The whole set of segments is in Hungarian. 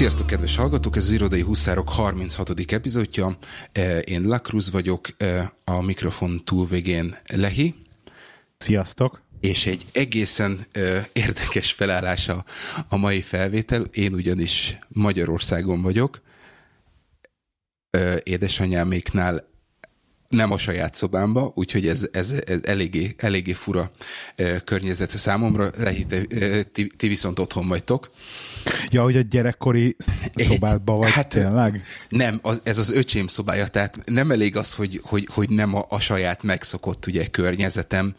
Sziasztok, kedves hallgatók! Ez az Irodai Huszárok 36. epizódja. E, én Lakruz vagyok, e, a mikrofon túlvégén Lehi. Sziasztok! És egy egészen e, érdekes felállása a mai felvétel. Én ugyanis Magyarországon vagyok. Édesanyáméknál nem a saját szobámba, úgyhogy ez, ez, ez eléggé, eléggé fura környezete számomra. Lehi, ti, ti viszont otthon vagytok. Ja, hogy a gyerekkori szobádban vagy hát, tényleg? Nem, az, ez az öcsém szobája, tehát nem elég az, hogy, hogy, hogy nem a, a saját megszokott ugye környezetem,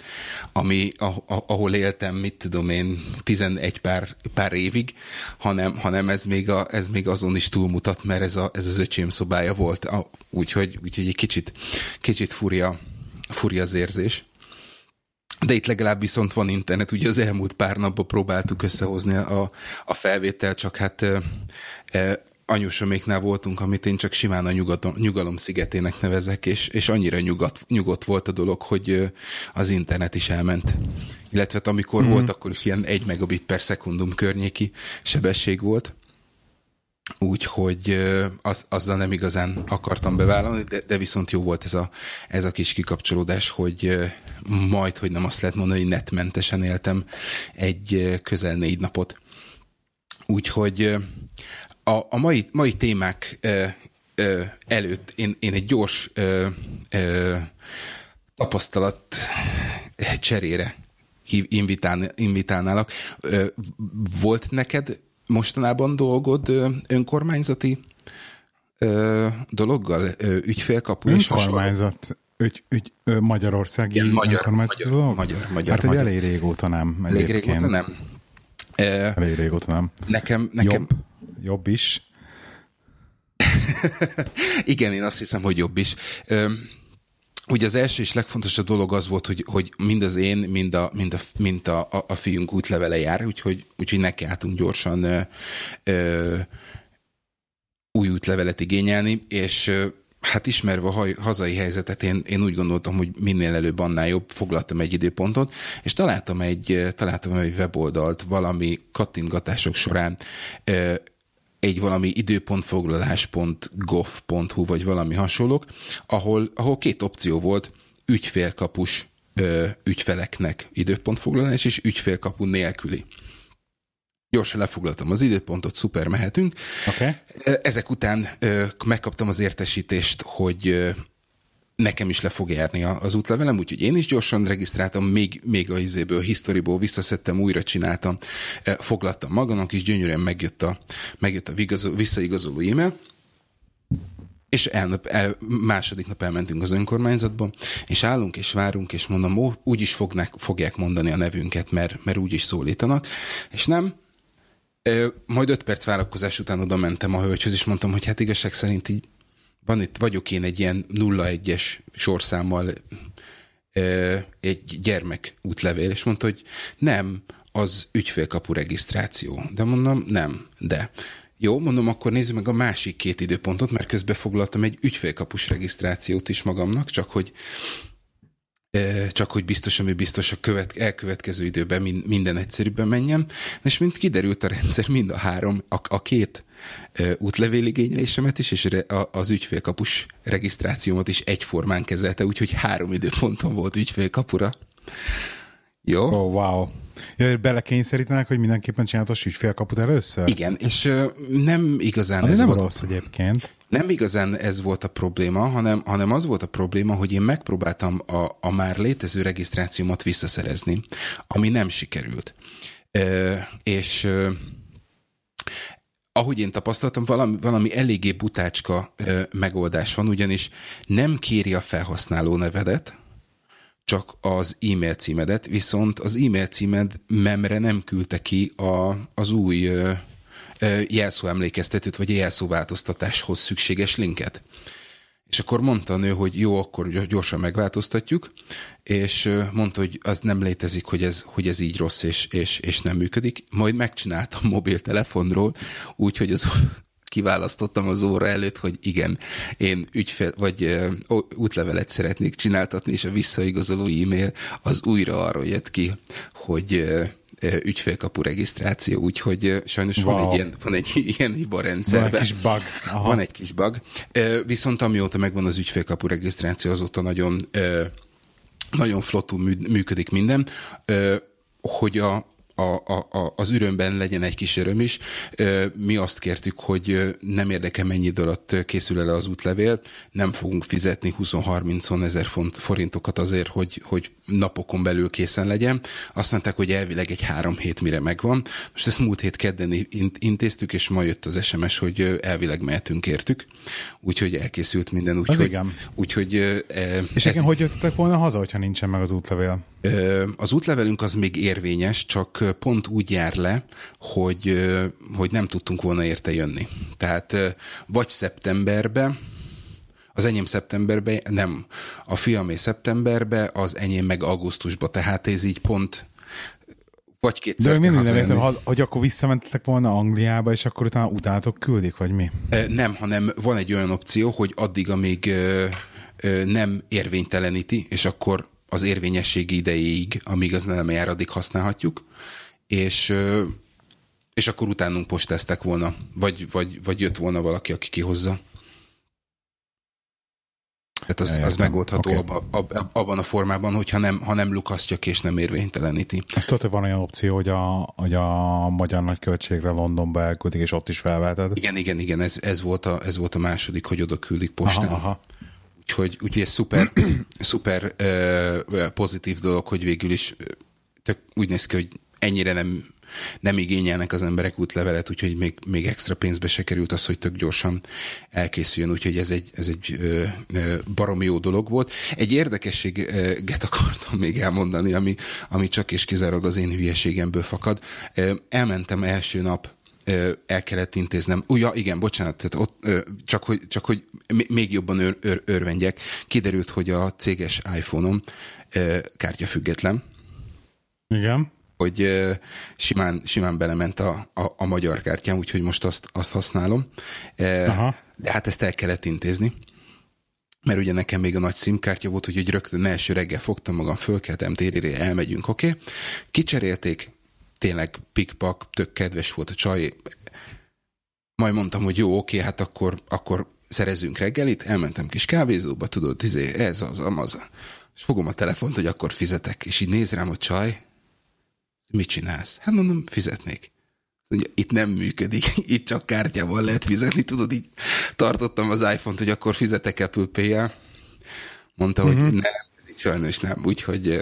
ami, a, a, ahol éltem, mit tudom én, 11 pár, pár évig, hanem, hanem ez, még a, ez még azon is túlmutat, mert ez, a, ez az öcsém szobája volt, úgyhogy, úgyhogy egy kicsit, kicsit furja, furja az érzés. De itt legalább viszont van internet, ugye az elmúlt pár napban próbáltuk összehozni a, a felvétel, csak hát e, e, anyusoméknál voltunk, amit én csak simán a nyugatom, nyugalom szigetének nevezek, és, és annyira nyugat, nyugodt volt a dolog, hogy az internet is elment. Illetve hát amikor mm. volt, akkor is ilyen egy megabit per szekundum környéki sebesség volt. Úgyhogy az, azzal nem igazán akartam bevállalni, de, de viszont jó volt ez a, ez a kis kikapcsolódás, hogy majd, hogy nem azt lehet mondani, hogy netmentesen éltem egy közel négy napot. Úgyhogy a, a mai, mai témák előtt én, én egy gyors ö, ö, tapasztalat cserére invitál, invitálnálak. Volt neked mostanában dolgod önkormányzati dologgal, ügyfélkapu és Önkormányzat, ügy, ügy, Magyarországi Igen, magyar, magyar, dolog? Magyar, magyar, hát magyar. elég régóta nem. Elég régóta nem? Elég régóta nem. Nekem, nekem... Jobb, jobb is. Igen, én azt hiszem, hogy jobb is. Ugye az első és legfontosabb dolog az volt, hogy, hogy mind az én, mind a, mind a, mind a, a, a fiunk útlevele jár, úgyhogy, úgyhogy nekiálltunk gyorsan ö, ö, új útlevelet igényelni, és hát ismerve a hazai helyzetet, én, én úgy gondoltam, hogy minél előbb annál jobb, foglaltam egy időpontot, és találtam egy, találtam egy weboldalt valami kattintgatások során, egy valami időpontfoglalás.gov.hu vagy valami hasonlók, ahol, ahol két opció volt, ügyfélkapus ügyfeleknek időpontfoglalás és ügyfélkapu nélküli. Gyorsan lefoglaltam az időpontot, szuper, mehetünk. Okay. Ezek után megkaptam az értesítést, hogy nekem is le fog járni az útlevelem, úgyhogy én is gyorsan regisztráltam, még, még a izéből, historyból visszaszedtem, újra csináltam, foglaltam magamnak, és gyönyörűen megjött a, megjött a vigazol, visszaigazoló e-mail, és elnap, el, második nap elmentünk az önkormányzatba, és állunk, és várunk, és mondom, ó, úgyis fognak, fogják mondani a nevünket, mert, mert úgyis szólítanak, és nem, majd öt perc várakozás után oda mentem a hölgyhöz, és mondtam, hogy hát igazság szerint így van itt, vagyok én egy ilyen 0-1-es sorszámmal egy gyermek útlevél, és mondta, hogy nem, az ügyfélkapu regisztráció. De mondom, nem, de. Jó, mondom, akkor nézzük meg a másik két időpontot, mert közben foglaltam egy ügyfélkapus regisztrációt is magamnak, csak hogy csak hogy biztos, ami biztos a követ, elkövetkező időben minden egyszerűbben menjen. És mint kiderült a rendszer, mind a három, a, a két útlevéligénylésemet is, és az ügyfélkapus regisztrációmat is egyformán kezelte, úgyhogy három időponton volt ügyfélkapura. Jó? Oh, wow. Ja, belekényszerítenek, hogy mindenképpen csináltos ügyfélkaput először? Igen, és nem igazán Ami ez nem volt rossz egyébként. Nem igazán ez volt a probléma, hanem, hanem az volt a probléma, hogy én megpróbáltam a, a már létező regisztrációmat visszaszerezni, ami nem sikerült. Uh, és ahogy én tapasztaltam, valami, valami eléggé butácska ö, megoldás van, ugyanis nem kéri a felhasználó nevedet, csak az e-mail címedet, viszont az e-mail címed memre nem küldte ki a, az új ö, ö, jelszó emlékeztetőt, vagy jelszó változtatáshoz szükséges linket. És akkor mondta a nő, hogy jó, akkor gyorsan megváltoztatjuk, és mondta, hogy az nem létezik, hogy ez, hogy ez így rossz, és, és, és nem működik. Majd megcsináltam mobiltelefonról, úgyhogy az kiválasztottam az óra előtt, hogy igen, én ügyfél, vagy uh, útlevelet szeretnék csináltatni, és a visszaigazoló e-mail az újra arról jött ki, hogy ügyfélkapu regisztráció, úgyhogy sajnos wow. van, egy ilyen, van egy ilyen hiba rendszerben. Van egy kis bug. Aha. Van egy kis bug. Viszont amióta megvan az ügyfélkapu regisztráció, azóta nagyon nagyon flottul működik minden, hogy a, a, a, az ürömben legyen egy kis öröm is. Mi azt kértük, hogy nem érdekel mennyi idő alatt készül el az útlevél, nem fogunk fizetni 20-30 ezer forintokat azért, hogy, hogy napokon belül készen legyen. Azt mondták, hogy elvileg egy három hét mire megvan. Most ezt múlt hét kedden intéztük, és ma jött az SMS, hogy elvileg mehetünk értük. Úgyhogy elkészült minden. Úgyhogy, az igen. Úgyhogy, e, és ez... igen, hogy jöttetek volna haza, hogyha nincsen meg az útlevél? Az útlevelünk az még érvényes, csak pont úgy jár le, hogy, hogy nem tudtunk volna érte jönni. Tehát vagy szeptemberben, az enyém szeptemberben, nem, a fiamé szeptemberben, az enyém meg augusztusban, tehát ez így pont vagy kétszer. De mindig nem értem, hogy akkor visszamentetek volna Angliába, és akkor utána utánatok küldik, vagy mi? Nem, hanem van egy olyan opció, hogy addig, amíg nem érvényteleníti, és akkor az érvényességi idejéig, amíg az nem jár, addig használhatjuk, és, és akkor utánunk posteztek volna, vagy, vagy, vagy jött volna valaki, aki kihozza. Tehát az, az megoldható okay. abba, ab, abban a formában, hogyha nem, ha nem lukasztja ki és nem érvényteleníti. Ezt tudod, hogy van olyan opció, hogy a, hogy a magyar nagyköltségre Londonba elküldik, és ott is felveheted? Igen, igen, igen, ez, ez, volt, a, ez volt a második, hogy oda küldik postán. Aha, aha. Úgyhogy, úgyhogy ez szuper, szuper pozitív dolog, hogy végül is tök úgy néz ki, hogy ennyire nem, nem igényelnek az emberek útlevelet, úgyhogy még, még extra pénzbe se került az, hogy tök gyorsan elkészüljön, úgyhogy ez egy, ez egy ö, ö, baromi jó dolog volt. Egy érdekességet akartam még elmondani, ami, ami csak és kizárólag az én hülyeségemből fakad. Elmentem első nap el kellett intéznem. Ugye, ja, igen, bocsánat, tehát ott, csak, hogy, csak hogy még jobban ör, ör, örvendjek. Kiderült, hogy a céges iPhone-om kártyafüggetlen. Igen. Hogy simán, simán belement a, a, a magyar kártyám, úgyhogy most azt, azt használom. Aha. De hát ezt el kellett intézni mert ugye nekem még a nagy szimkártya volt, úgyhogy rögtön első reggel fogtam magam, fölkeltem térére, elmegyünk, oké. Okay? Kicserélték, tényleg pikpak, tök kedves volt a csaj. Majd mondtam, hogy jó, oké, hát akkor, akkor szerezünk reggelit, elmentem kis kávézóba, tudod, izé, ez az, amaz. És fogom a telefont, hogy akkor fizetek, és így néz rám a csaj, mit csinálsz? Hát mondom, fizetnék. Ugye, itt nem működik, itt csak kártyával lehet fizetni, tudod, így tartottam az iPhone-t, hogy akkor fizetek Apple Pay-jel. Mondta, uh-huh. hogy mhm. nem, ez így sajnos nem, úgyhogy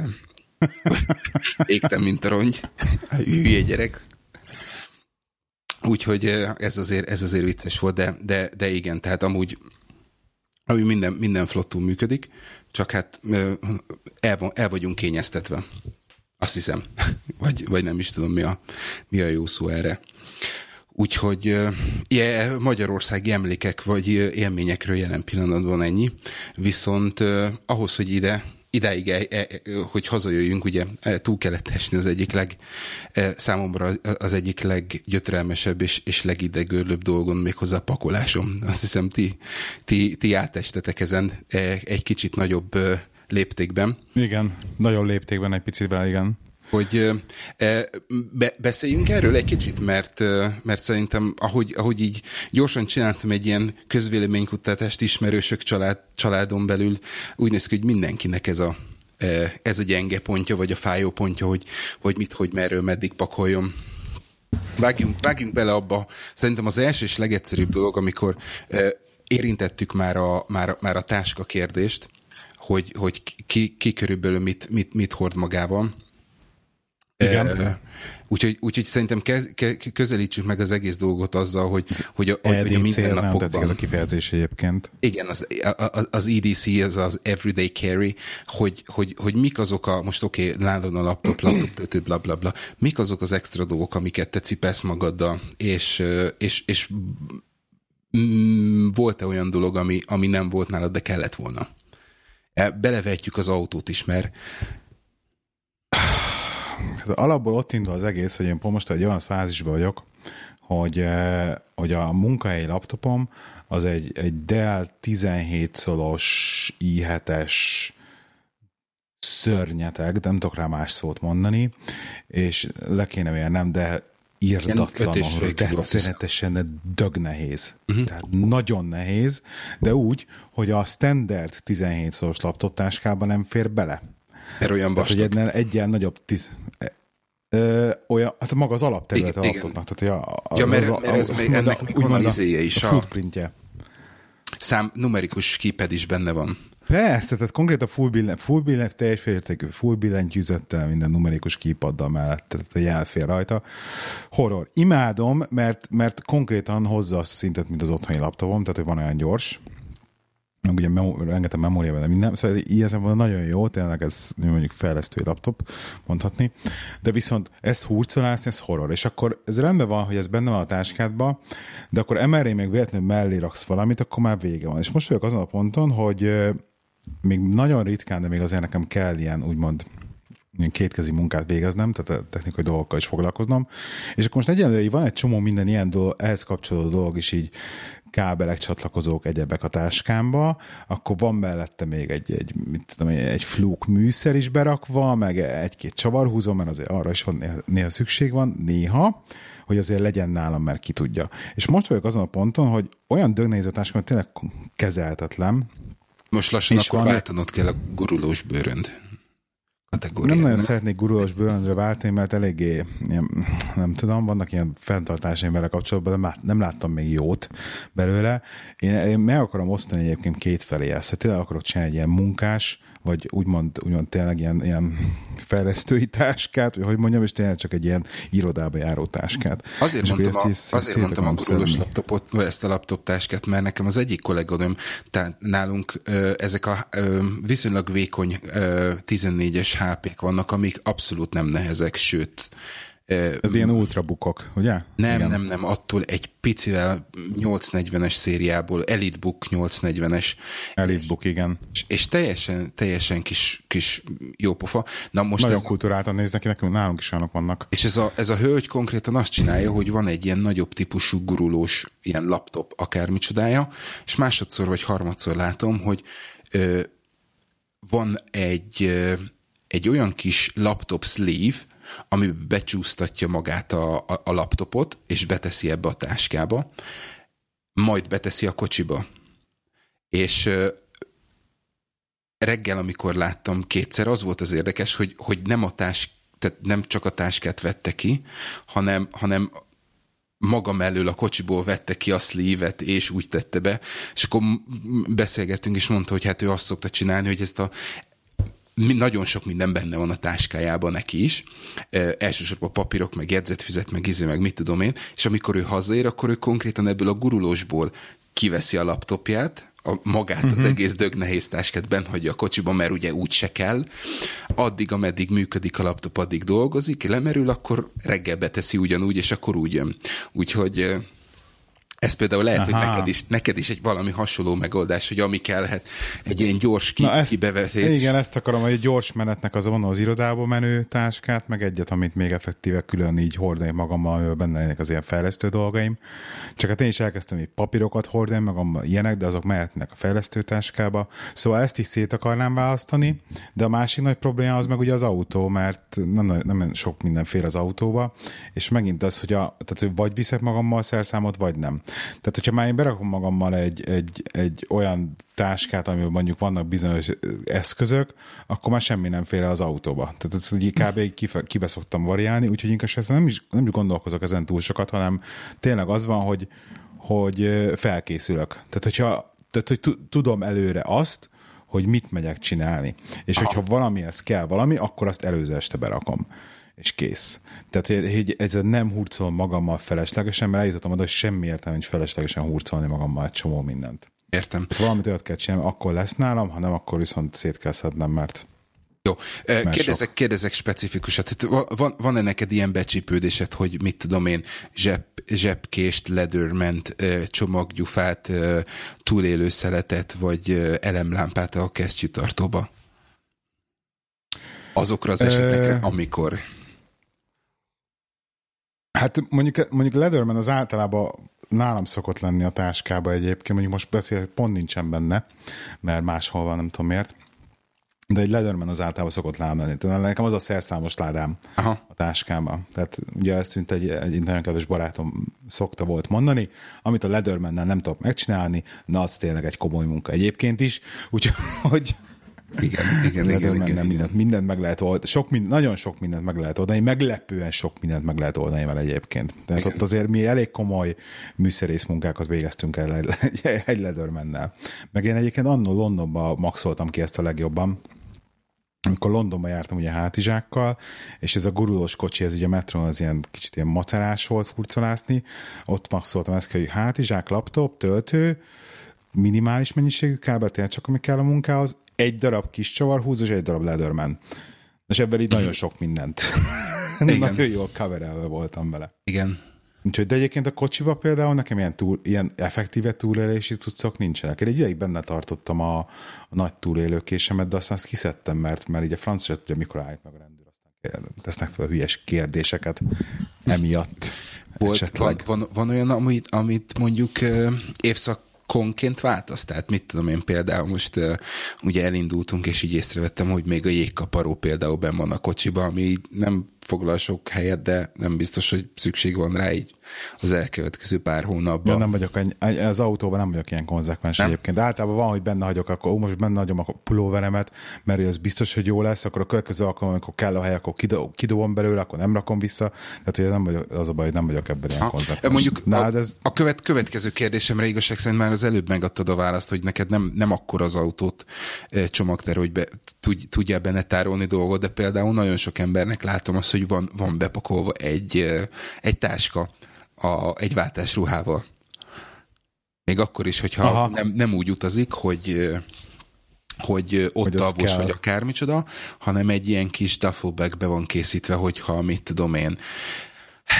Égtem, mint a rongy. Hülye gyerek. Úgyhogy ez azért, ez azért vicces volt, de, de, de igen, tehát amúgy ami minden, minden flottul működik, csak hát el, el vagyunk kényeztetve. Azt hiszem. Vagy, vagy nem is tudom, mi a, mi a jó szó erre. Úgyhogy yeah, magyarországi emlékek vagy élményekről jelen pillanatban ennyi. Viszont ahhoz, hogy ide idáig, e, e, hogy hazajöjjünk, ugye e, túl kellett esni az egyik leg, számomra az egyik leggyötrelmesebb és, és legidegörlőbb dolgon, méghozzá a pakolásom. Azt hiszem, ti, ti, ti átestetek ezen egy kicsit nagyobb léptékben. Igen, nagyon léptékben egy picit, igen hogy be, beszéljünk erről egy kicsit, mert, mert szerintem, ahogy, ahogy így gyorsan csináltam egy ilyen közvéleménykutatást ismerősök család, családon belül, úgy néz ki, hogy mindenkinek ez a, ez a gyenge pontja, vagy a fájó pontja, hogy, hogy mit, hogy merről, meddig pakoljon. Vágjunk, vágjunk bele abba. Szerintem az első és legegyszerűbb dolog, amikor érintettük már a, már, már a táska kérdést, hogy, hogy ki, ki körülbelül mit, mit, mit hord magában igen. Úgyhogy, úgyhogy szerintem kez, ke, közelítsük meg az egész dolgot azzal, hogy, hogy, a, hogy a mindennapokban... Ez nem ez a kifejezés egyébként. Igen, az, az, az EDC, az az Everyday Carry, hogy, hogy, hogy mik azok a, most oké, okay, nálad a laptop, laptop töltő, bla, bla, bla, mik azok az extra dolgok, amiket te cipelsz magaddal, és, és, és volt-e olyan dolog, ami, ami nem volt nálad, de kellett volna? E, belevetjük az autót is, mert hát alapból ott indul az egész, hogy én most egy olyan fázisban vagyok, hogy, eh, hogy a munkahelyi laptopom az egy, egy Dell 17 szolos i7-es szörnyeteg, de nem tudok rá más szót mondani, és le kéne nem, de írdatlanul, rettenetesen dög nehéz. Uh-huh. Tehát nagyon nehéz, de úgy, hogy a standard 17 szoros laptoptáskában nem fér bele. Mert olyan vastag. Tehát, hogy egy, egy ilyen nagyobb tiz, Ö, olyan, hát maga az alapterület a laptopnak. Tehát, ja, az, ja, mert, az, mert ez még, ennek még van a izéje is. A, a footprintje. Szám, numerikus keypad is benne van. Persze, tehát konkrét a full billen, full billen, teljes félértékű full billentyűzettel, minden numerikus kipaddal mellett, tehát a jel fél rajta. Horror. Imádom, mert, mert konkrétan hozza azt szintet, mint az otthoni laptopom, tehát hogy van olyan gyors, ugye memo, rengeteg memória vele minden, szóval ilyen szempontból nagyon jó, tényleg ez mondjuk fejlesztői laptop, mondhatni, de viszont ezt hurcolászni, ez horror, és akkor ez rendben van, hogy ez benne van a táskádban, de akkor emelé még véletlenül mellé raksz valamit, akkor már vége van. És most vagyok azon a ponton, hogy még nagyon ritkán, de még azért nekem kell ilyen úgymond ilyen kétkezi munkát végeznem, tehát a technikai dolgokkal is foglalkoznom. És akkor most egyenlően van egy csomó minden ilyen dolog, ehhez kapcsolódó dolog is így kábelek, csatlakozók, egyebek a táskámba, akkor van mellette még egy, egy, mit tudom, egy flúk műszer is berakva, meg egy-két csavarhúzó, mert azért arra is van, néha, néha szükség van, néha, hogy azért legyen nálam, mert ki tudja. És most vagyok azon a ponton, hogy olyan dögnézetáskon tényleg kezelhetetlen, most lassan és akkor váltanod kell a gurulós bőrönd kategóriát. Nem nagyon szeretnék gurulós bőröndre váltani, mert eléggé, ilyen, nem tudom, vannak ilyen fenntartásaim vele kapcsolatban, de nem láttam még jót belőle. Én, én meg akarom osztani egyébként két felé ezt. Hát tényleg akarok csinálni egy ilyen munkás, vagy úgymond, úgymond tényleg ilyen, ilyen fejlesztői táskát, vagy hogy mondjam, és tényleg csak egy ilyen irodába járó táskát. Azért és mondtam, a, ezt azért mondtam a gurulós laptopot, vagy ezt a laptop táskát, mert nekem az egyik kolléganőm, tehát nálunk ö, ezek a ö, viszonylag vékony ö, 14-es HP-k vannak, amik abszolút nem nehezek, sőt, ez ilyen ultrabukok, ugye? Nem, Igen. nem, nem, attól egy picivel 840-es szériából, Elitebook 840-es. Elitebook, igen. És, és teljesen, teljesen kis, kis jó pofa. Na most Nagyon ez, kultúráltan néznek ki, nekünk nálunk is olyanok vannak. És ez a, ez a hölgy konkrétan azt csinálja, hogy van egy ilyen nagyobb típusú gurulós ilyen laptop, akármicsodája, és másodszor vagy harmadszor látom, hogy ö, van egy, ö, egy olyan kis laptop sleeve, ami becsúsztatja magát a, a, a laptopot, és beteszi ebbe a táskába, majd beteszi a kocsiba. És reggel, amikor láttam kétszer, az volt az érdekes, hogy, hogy nem a tás, tehát nem csak a táskát vette ki, hanem, hanem maga mellől a kocsiból vette ki a sleeve-et, és úgy tette be, és akkor beszélgettünk, és mondta, hogy hát ő azt szokta csinálni, hogy ezt a nagyon sok minden benne van a táskájában neki is, e, elsősorban papírok, meg jegyzetfüzet, meg izé, meg mit tudom én, és amikor ő hazaér, akkor ő konkrétan ebből a gurulósból kiveszi a laptopját, a, magát uh-huh. az mhm. egész dög nehéz táskát benhagyja a kocsiba, mert ugye úgy se kell. Addig, ameddig működik a laptop, addig dolgozik, lemerül, akkor reggel beteszi ugyanúgy, és akkor úgy jön. Úgyhogy ez például lehet, Aha. hogy neked is, neked is egy valami hasonló megoldás, hogy ami kellhet, egy ilyen gyors ki, Na ezt, kibevetés. Igen, ezt akarom, hogy egy gyors menetnek az van az irodába menő táskát, meg egyet, amit még effektíve külön így hordani magammal, amivel benne lennének az ilyen fejlesztő dolgaim. Csak hát én is elkezdtem így papírokat hordani magammal, ilyenek, de azok mehetnek a fejlesztő táskába. Szóval ezt is szét akarnám választani, de a másik nagy probléma az meg ugye az autó, mert nem, nem sok minden fér az autóba, és megint az, hogy, a, tehát, hogy vagy viszek magammal szerszámot, vagy nem. Tehát, hogyha már én berakom magammal egy, egy, egy olyan táskát, amiben mondjuk vannak bizonyos eszközök, akkor már semmi nem fér az autóba. Tehát ezt így kb. kibe szoktam variálni, úgyhogy inkább nem is, nem is gondolkozok ezen túl sokat, hanem tényleg az van, hogy, hogy felkészülök. Tehát, hogyha tehát, hogy tudom előre azt, hogy mit megyek csinálni. És hogyha valamihez kell valami, akkor azt előző este berakom és kész. Tehát, hogy ez nem hurcolom magammal feleslegesen, mert eljutottam oda, hogy semmi értelme nincs feleslegesen hurcolni magammal egy csomó mindent. Értem. Tehát valamit olyat kell csinálni, akkor lesz nálam, ha nem, akkor viszont szét kell szednem, mert jó, kérdezek, kérdezek specifikusat. Van, van-e neked ilyen becsípődésed, hogy mit tudom én, zseb, zsebkést, leatherment, csomaggyufát, túlélő szeletet, vagy elemlámpát a kesztyűtartóba? Azokra az esetekre, amikor... Hát mondjuk, mondjuk Leatherman az általában nálam szokott lenni a táskába egyébként, mondjuk most beszél, pont nincsen benne, mert máshol van, nem tudom miért. de egy Leatherman az általában szokott lámlani. Tehát nekem az a szerszámos ládám Aha. a táskámban. Tehát ugye ezt mint egy, egy nagyon kedves barátom szokta volt mondani, amit a Leathermannel nem tudok megcsinálni, na az tényleg egy komoly munka egyébként is, úgyhogy igen, igen, igen, igen, igen, mindent, mindent meg lehet oldani. Sok, mind, nagyon sok mindent meg lehet oldani, meglepően sok mindent meg lehet oldani vele egyébként. Tehát igen. ott azért mi elég komoly műszerész munkákat végeztünk el egy, egy Leathermannel. Meg én egyébként annó Londonban maxoltam ki ezt a legjobban, amikor Londonba jártam ugye hátizsákkal, és ez a gurulós kocsi, ez ugye a metron az ilyen kicsit ilyen macerás volt furcolászni, ott maxoltam ezt, hogy hátizsák, laptop, töltő, minimális mennyiségű kábel, tényleg csak ami kell a munkához, egy darab kis csavarhúzó és egy darab Leatherman. És ebben így nagyon sok mindent. nagyon jól coverelve voltam vele. Igen. Úgyhogy, de egyébként a kocsiba például nekem ilyen, túl, ilyen effektíve túlélési cuccok nincsenek. Én egy ideig benne tartottam a, a nagy túlélőkésemet, de aztán azt kiszedtem, mert, mert így a francia tudja, mikor állít meg a rendőr, aztán tesznek fel hülyes kérdéseket emiatt. Volt, van, van, van, olyan, amit, amit mondjuk évszak konként változ? Tehát mit tudom én például most uh, ugye elindultunk, és így észrevettem, hogy még a jégkaparó például benn van a kocsiba, ami nem foglal sok helyet, de nem biztos, hogy szükség van rá így az elkövetkező pár hónapban. Ja, nem vagyok, az autóban nem vagyok ilyen konzekvens nem? egyébként. De általában van, hogy benne hagyok, akkor ó, most benne hagyom a pulóveremet, mert az biztos, hogy jó lesz, akkor a következő alkalom, amikor kell a hely, akkor kidobom belőle, akkor nem rakom vissza. Tehát ugye nem vagyok, az a baj, hogy nem vagyok ebben ilyen konzekvens. Mondjuk Na, a, ez... a követ, következő kérdésemre igazság szerint már az előbb megadtad a választ, hogy neked nem, nem akkor az autót csomagter, hogy be, tudj, tudjál benne tárolni dolgot, de például nagyon sok embernek látom azt, hogy van, van bepakolva egy, egy táska, a, egy váltásruhával. Még akkor is, hogyha nem, nem úgy utazik, hogy hogy ott hogy alvos vagy akármicsoda, hanem egy ilyen kis duffelbagbe van készítve, hogyha mit tudom én,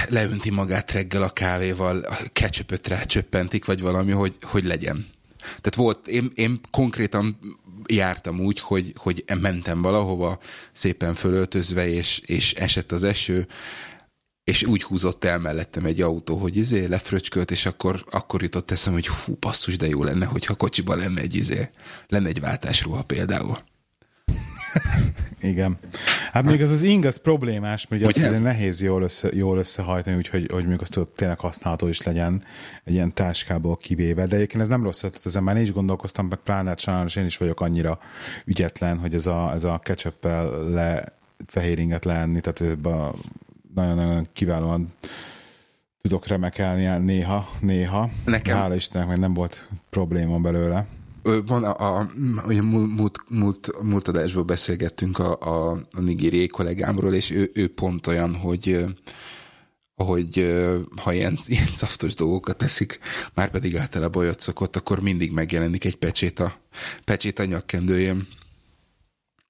leönti magát reggel a kávéval, a ketchupöt rácsöppentik, vagy valami, hogy, hogy legyen. Tehát volt, én, én konkrétan jártam úgy, hogy, hogy mentem valahova szépen fölöltözve, és, és esett az eső, és úgy húzott el mellettem egy autó, hogy izé lefröcskölt, és akkor, akkor jutott eszem, hogy hú, passzus, de jó lenne, hogyha kocsiban lenne egy izé, lenne egy váltásruha például. Igen. Hát még ez az ing, az problémás, mert ugye azt nehéz jól, össze, jól összehajtani, úgyhogy hogy még azt tényleg használható is legyen egy ilyen táskából kivéve. De egyébként ez nem rossz, tehát ezen már én is gondolkoztam, meg pláne hát sajnos én is vagyok annyira ügyetlen, hogy ez a, ez a ketchup le fehéringet leenni, tehát nagyon-nagyon kiválóan tudok remekelni néha, néha. Nekem... Hála Istennek, mert nem volt probléma belőle. Van a, a, a múlt, múlt, múlt adásból beszélgettünk a, a, a nigériai kollégámról, és ő, ő pont olyan, hogy hogy ha ilyen, ilyen szaftos dolgokat teszik, már pedig általában olyat szokott, akkor mindig megjelenik egy pecsét a, pecsét a nyakkendőjén.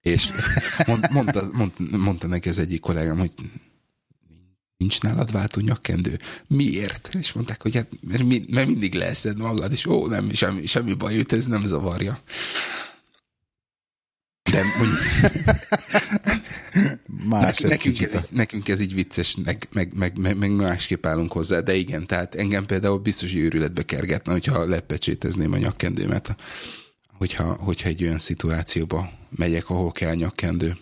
És mond, mondta, mond, mondta neki az egyik kollégám, hogy nincs nálad váltó nyakkendő. Miért? És mondták, hogy hát, mert, mi, mert mindig leszed magad, és ó, nem, semmi, semmi baj, őt ez nem zavarja. De mondjuk... Más nekünk, ez, nekünk ez így vicces, meg, meg, meg, meg, meg másképp állunk hozzá, de igen, tehát engem például biztos, hogy őrületbe kergetne, hogyha lepecsétezném a nyakkendőmet, hogyha, hogyha egy olyan szituációba megyek, ahol kell nyakkendő.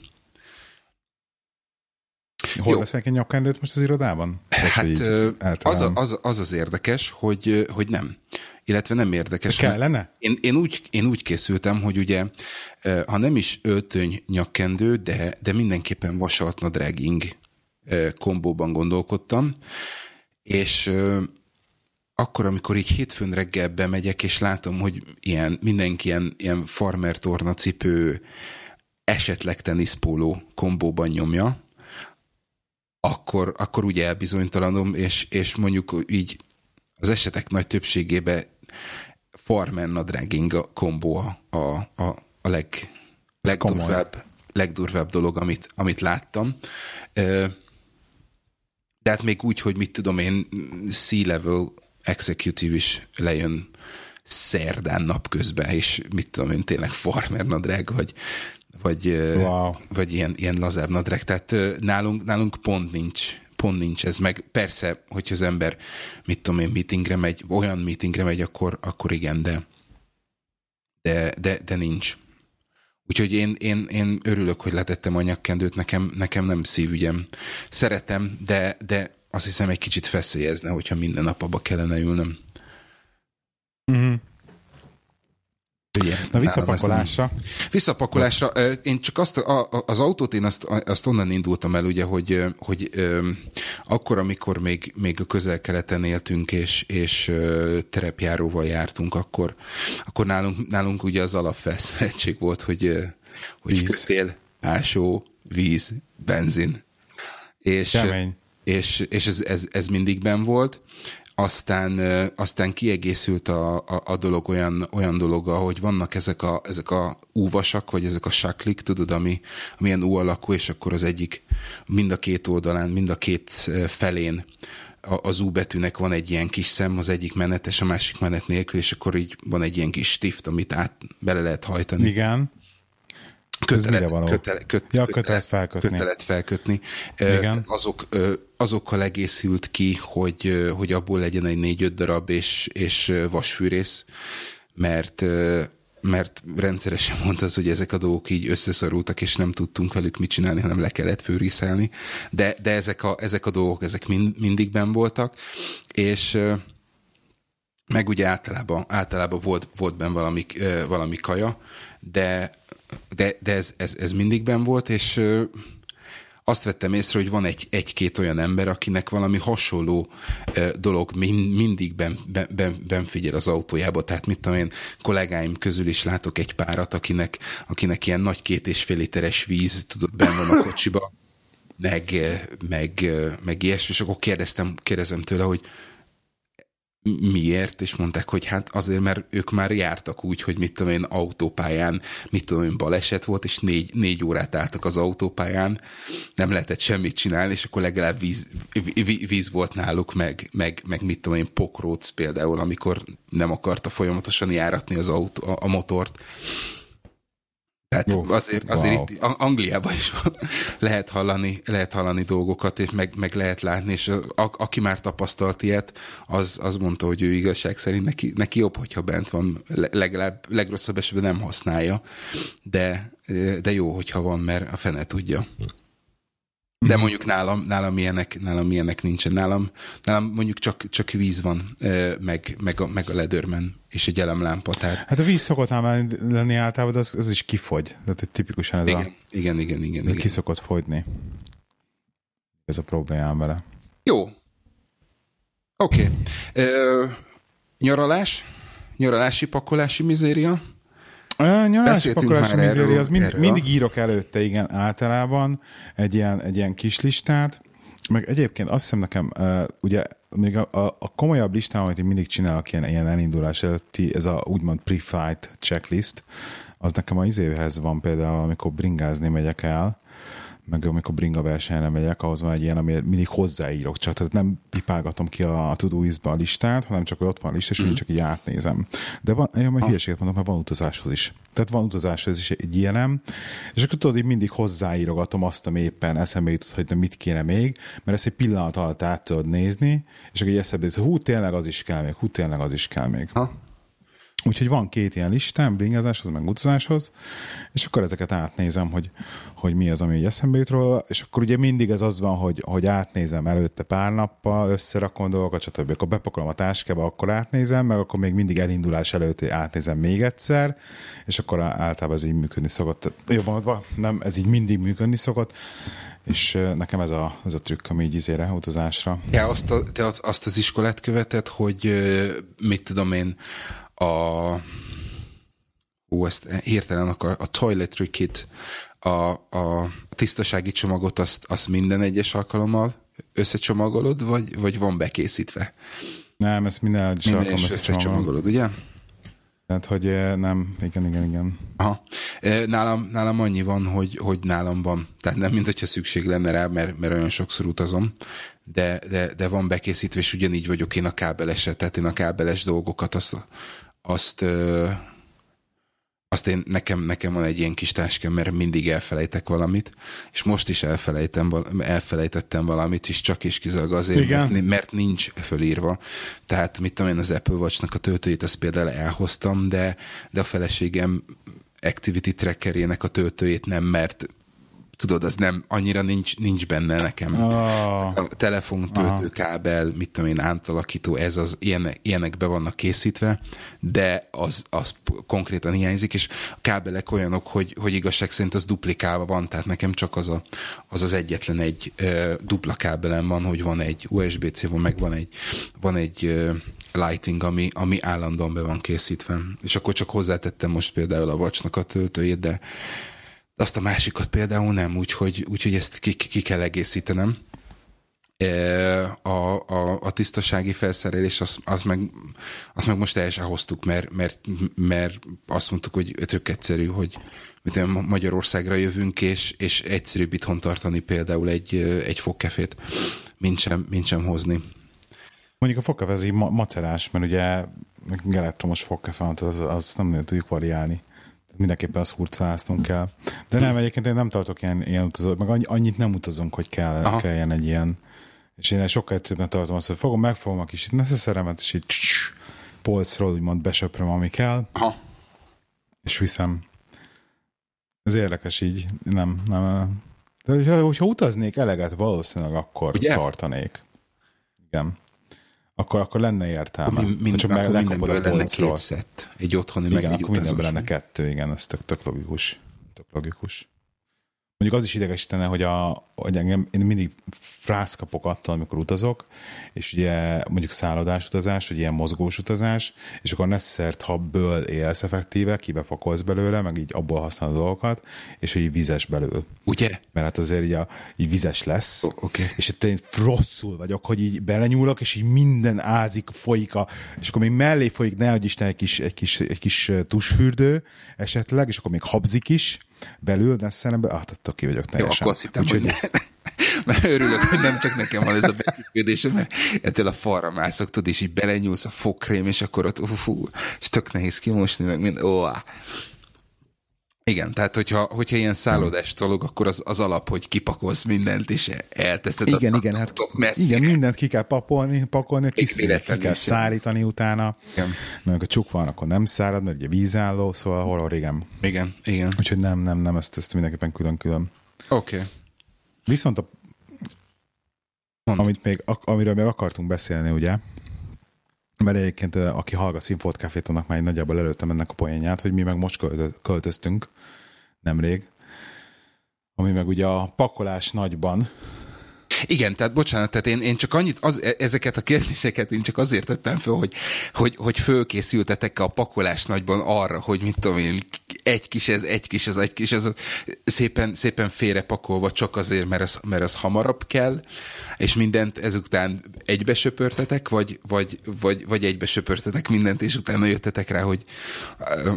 Hol Jó. vesznek egy nyakkendőt most az irodában? Hát az, az, az az érdekes, hogy, hogy nem. Illetve nem érdekes. Kellene? Én, én, úgy, én úgy készültem, hogy ugye, ha nem is öltöny nyakkendő, de, de mindenképpen vasaltna dragging kombóban gondolkodtam, és akkor, amikor így hétfőn reggel bemegyek, és látom, hogy ilyen, mindenki ilyen, ilyen farmer torna cipő, esetleg teniszpóló kombóban nyomja, akkor, akkor úgy elbizonytalanom, és, és mondjuk így az esetek nagy többségében farmer nadrágging a kombó a, a, a leg, legdurvább, legdurvább dolog, amit, amit láttam. De hát még úgy, hogy mit tudom én, C-level executive is lejön szerdán napközben, és mit tudom én, tényleg farmer nadrág, vagy vagy, wow. vagy ilyen, ilyen lazább nadrág. Tehát nálunk, nálunk pont nincs, pont nincs ez. Meg persze, hogyha az ember, mit tudom én, meetingre megy, olyan meetingre megy, akkor, akkor igen, de, de, de, de nincs. Úgyhogy én, én, én örülök, hogy letettem a nyakkendőt, nekem, nekem nem szívügyem. Szeretem, de, de azt hiszem egy kicsit feszélyezne, hogyha minden nap abba kellene ülnöm. Mm-hmm. Ugye, Na visszapakolásra. Visszapakolásra. Én csak azt, az autót én azt, azt onnan indultam el, ugye, hogy, hogy akkor, amikor még, még a közel-keleten éltünk, és, és terepjáróval jártunk, akkor, akkor nálunk, nálunk ugye az alapfelszereltség volt, hogy, hogy víz. kötél, ásó, víz, benzin. És, Kemény. és, és ez, ez, ez mindig ben volt aztán, aztán kiegészült a, a, a dolog olyan, olyan dolog, hogy vannak ezek a, ezek a úvasak, vagy ezek a saklik, tudod, ami, ami ilyen ú alakú, és akkor az egyik mind a két oldalán, mind a két felén az U betűnek van egy ilyen kis szem, az egyik menetes, a másik menet nélkül, és akkor így van egy ilyen kis stift, amit át bele lehet hajtani. Igen. Kötelet, kötele, köt, ja, kötelet felkötni. Kötelet felkötni. Igen. Azok, azokkal egészült ki, hogy, hogy abból legyen egy négy-öt darab és, és vasfűrész, mert mert rendszeresen mondta az, hogy ezek a dolgok így összeszorultak, és nem tudtunk velük mit csinálni, hanem le kellett főriszelni. De, de ezek, a, ezek a dolgok, ezek mind, mindig ben voltak, és meg ugye általában, általában volt, volt benne valami, valami kaja, de de, de ez, ez, ez mindig ben volt, és azt vettem észre, hogy van egy, egy-két olyan ember, akinek valami hasonló dolog mind, mindig ben, ben, ben figyel az autójába. Tehát mit tudom én, kollégáim közül is látok egy párat, akinek, akinek ilyen nagy két és fél literes víz tudod, ben van a kocsiba, meg, meg, meg ilyesmi, és akkor kérdeztem, kérdezem tőle, hogy miért, és mondták, hogy hát azért, mert ők már jártak úgy, hogy mit tudom én, autópályán, mit tudom én, baleset volt, és négy, négy órát álltak az autópályán, nem lehetett semmit csinálni, és akkor legalább víz, víz volt náluk, meg, meg, meg mit tudom én, pokróc például, amikor nem akarta folyamatosan járatni az autó, a, a motort, tehát oh, azért, azért wow. itt Angliában is lehet hallani, lehet hallani dolgokat, és meg, meg lehet látni, és a, aki már tapasztalt ilyet, az, az mondta, hogy ő igazság szerint neki, neki jobb, hogyha bent van, legalább legrosszabb esetben nem használja, de, de jó, hogyha van, mert a fene tudja. De mhm. mondjuk nálam, nálam, ilyenek, nálam ilyenek nincsen. Nálam, nálam mondjuk csak, csak víz van, meg, meg, a, meg a ledörmen, és egy elemlámpa. Tehát... Hát a víz szokott ám lenni általában, de az, az is kifogy. Tehát tipikusan ez igen, a... Igen, igen, igen. igen. Ki szokott fogyni. Ez a problémám vele. Jó. Oké. Okay. nyaralás? Nyaralási pakolási mizéria? Nyaralás pakolási mizéri, az mind, mindig írok előtte, igen, általában egy ilyen, egy ilyen kis listát, meg egyébként azt hiszem nekem, uh, ugye még a, a, a komolyabb listám, amit én mindig csinálok ilyen, ilyen elindulás előtti, ez a úgymond pre-flight checklist, az nekem a izéhez van például, amikor bringázni megyek el, meg amikor bringa versenyre megyek, ahhoz van egy ilyen, ami mindig hozzáírok, csak tehát nem pipálgatom ki a, a Todoist-ba a listát, hanem csak hogy ott van a lista, és mindig csak így átnézem. De van, én majd hülyeséget mondok, mert van utazáshoz is. Tehát van utazáshoz is egy ilyenem, és akkor tudod, így mindig hozzáírogatom azt, ami éppen eszembe jutott, hogy mit kéne még, mert ezt egy pillanat alatt át tudod nézni, és akkor egy eszembe jutott, hú, tényleg az is kell még, hú, tényleg az is kell még. Ha. Úgyhogy van két ilyen listám, bringázáshoz, meg utazáshoz, és akkor ezeket átnézem, hogy, hogy mi az, ami eszembe jut róla, és akkor ugye mindig ez az van, hogy, hogy átnézem előtte pár nappal, összerakom dolgokat, stb. Akkor bepakolom a táskába, akkor átnézem, meg akkor még mindig elindulás előtt átnézem még egyszer, és akkor általában ez így működni szokott. Jobban adva, nem, ez így mindig működni szokott, és nekem ez a, ez a trükk, ami így izére, utazásra. Ja, azt, a, te azt az iskolát követed, hogy mit tudom én, a ó, ezt hirtelen akar, a toiletry kit, a, a tisztasági csomagot azt, azt minden egyes alkalommal összecsomagolod, vagy, vagy van bekészítve? Nem, ezt minden egyes minden alkalommal összecsomagolod, ugye? Tehát, hogy nem, igen, igen, igen. Aha. Nálam, nálam annyi van, hogy, hogy nálam van. Tehát nem, mint hogyha szükség lenne rá, mert, mert olyan sokszor utazom, de, de, de van bekészítve, és ugyanígy vagyok én a kábeleset, tehát én a kábeles dolgokat azt, azt, azt én, nekem, nekem van egy ilyen kis táskám, mert mindig elfelejtek valamit, és most is elfelejtem, elfelejtettem valamit, és csak is kizárólag azért, Igen. Mert, mert nincs fölírva. Tehát mit tudom én, az Apple Watch-nak a töltőjét, ezt például elhoztam, de, de a feleségem Activity Trackerének a töltőjét nem, mert tudod, az nem, annyira nincs, nincs benne nekem. Oh. A telefon, töltőkábel, mit tudom én, átalakító, ez az, ilyenek, ilyenek be vannak készítve, de az, az konkrétan hiányzik, és a kábelek olyanok, hogy, hogy igazság szerint az duplikálva van, tehát nekem csak az a, az, az egyetlen egy ö, dupla kábelem van, hogy van egy USB-C, van meg van egy, van egy ö, lighting, ami, ami állandóan be van készítve. És akkor csak hozzátettem most például a vacsnak a töltőjét, de azt a másikat például nem, úgyhogy, úgyhogy ezt ki, ki kell egészítenem. A, a, a tisztasági felszerelés, az, az, meg, azt meg most el sem hoztuk, mert, mert, mert azt mondtuk, hogy tök egyszerű, hogy Magyarországra jövünk, és, és egyszerűbb itthon tartani például egy, egy fogkefét, mint sem, mint sem hozni. Mondjuk a fogkefe az így macerás, mert ugye elektromos fogkefe, az, az nem tudjuk variálni mindenképpen az hurcváztunk kell. De nem, egyébként én nem tartok ilyen, ilyen utazót, meg annyit nem utazunk, hogy kell, Aha. kelljen egy ilyen. És én sokkal egyszerűbben tartom azt, hogy fogom, megfogom a kis neszeszeremet, és így polcról úgymond besöpröm, ami kell, Aha. és viszem. Ez érdekes így, nem, nem. De hogyha, hogyha utaznék eleget, valószínűleg akkor Ugye? tartanék. Igen akkor, akkor lenne értelme. Min, min, csak akkor mindenből lenne két szett. Egy otthoni, igen, meg egy akkor mindenből lenne kettő, igen, ez tök, tök logikus. Tök logikus. Mondjuk az is idegesítene, hogy, a, hogy engem, én mindig frász kapok attól, amikor utazok, és ugye mondjuk szállodás utazás, vagy ilyen mozgós utazás, és akkor neszert habből élsz effektíve, kibepakolsz belőle, meg így abból használod a dolgokat, és hogy így vizes belül. Ugye? Mert hát azért így, a, így vizes lesz, oh, okay. és itt én rosszul vagyok, hogy így belenyúlok, és így minden ázik, folyik, a, és akkor még mellé folyik, ne Isten, egy kis, egy kis, egy kis tusfürdő esetleg, és akkor még habzik is, belül, de szemben, ah, attól ki vagyok teljesen. Jó, akkor azt hittem, Úgyhogy hogy mert örülök, hogy nem csak nekem van ez a beküldésem, mert ettől a falra mászok, tudod, és így belenyúlsz a fogkrém, és akkor ott, fú, és tök nehéz kimosni, meg mind, ó, igen, tehát hogyha, hogyha ilyen szállodás dolog, akkor az, az alap, hogy kipakolsz mindent, és elteszed igen, igen, hát, igen, mindent ki kell papolni, pakolni, ki, ki kell szárítani utána. Igen. Mert a csuk van, akkor nem szárad, mert ugye vízálló, szóval horror, igen. Igen, igen. Úgyhogy nem, nem, nem, ezt, ezt mindenképpen külön-külön. Oké. Okay. Viszont a, amit még, amiről még akartunk beszélni, ugye, mert egyébként aki hallgat Színfolt Cafét, annak már nagyjából előttem ennek a poénját, hogy mi meg most költöztünk nemrég, ami meg ugye a pakolás nagyban igen, tehát bocsánat, tehát én, én csak annyit, az, e, ezeket a kérdéseket én csak azért tettem föl, hogy, hogy, hogy fölkészültetek a pakolás nagyban arra, hogy mit tudom én, egy kis ez, egy kis ez, egy kis ez, szépen, szépen félrepakolva csak azért, mert az, mert az hamarabb kell, és mindent ezután egybe söpörtetek, vagy, vagy, vagy, vagy egybe söpörtetek mindent, és utána jöttetek rá, hogy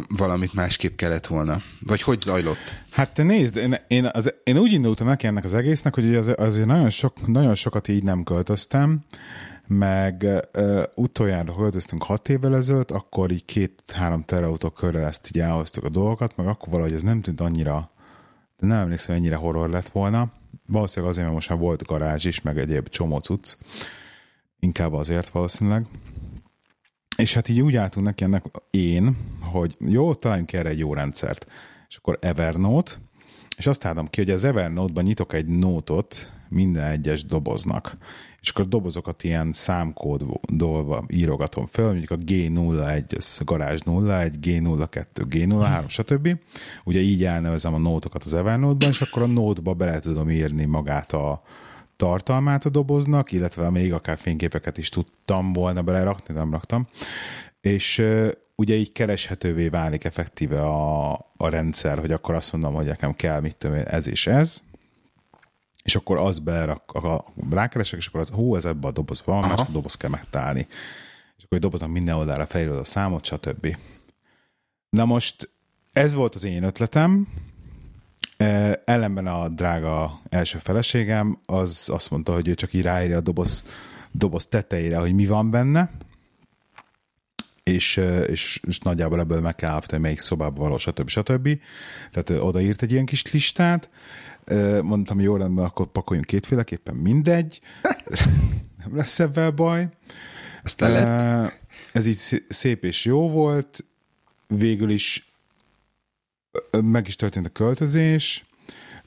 valamit másképp kellett volna. Vagy hogy zajlott? Hát te nézd, én, én, az, én úgy indultam neki ennek az egésznek, hogy az, azért nagyon, sok, nagyon sokat így nem költöztem, meg uh, utoljára költöztünk hat évvel ezelőtt, akkor így két-három terautó körre ezt így elhoztuk a dolgokat, meg akkor valahogy ez nem tűnt annyira, de nem emlékszem, ennyire horror lett volna. Valószínűleg azért, mert most már volt garázs is, meg egyéb csomó cucc. Inkább azért valószínűleg. És hát így úgy álltunk neki ennek én, hogy jó, találjunk erre egy jó rendszert. És akkor Evernote, és azt álltam ki, hogy az Evernote-ban nyitok egy nótot minden egyes doboznak. És akkor dobozokat ilyen számkóddolva írogatom fel, mondjuk a G01, ez garázs 01, G02, G03, stb. Ugye így elnevezem a nótokat az Evernote-ban, és akkor a nótba bele tudom írni magát a, tartalmát a doboznak, illetve még akár fényképeket is tudtam volna belerakni, nem raktam. És ugye így kereshetővé válik effektíve a, a rendszer, hogy akkor azt mondom, hogy nekem kell, mit tudom én, ez és ez, és akkor az berak, a, rákeresek, és akkor az, hú, ez ebbe a dobozban van, más doboz kell megtalálni. És akkor a doboznak minden oldalra felírod a számot, stb. Na most ez volt az én ötletem, ellenben a drága első feleségem az azt mondta, hogy ő csak így ráírja a doboz, doboz tetejére, hogy mi van benne, és, és, és nagyjából ebből meg kell állapítani, melyik szobában való, stb. stb. Tehát odaírt egy ilyen kis listát, mondtam, jó lenne, akkor pakoljunk kétféleképpen, mindegy, nem lesz ebben baj. Aztán lett. Ez így szép és jó volt, végül is meg is történt a költözés,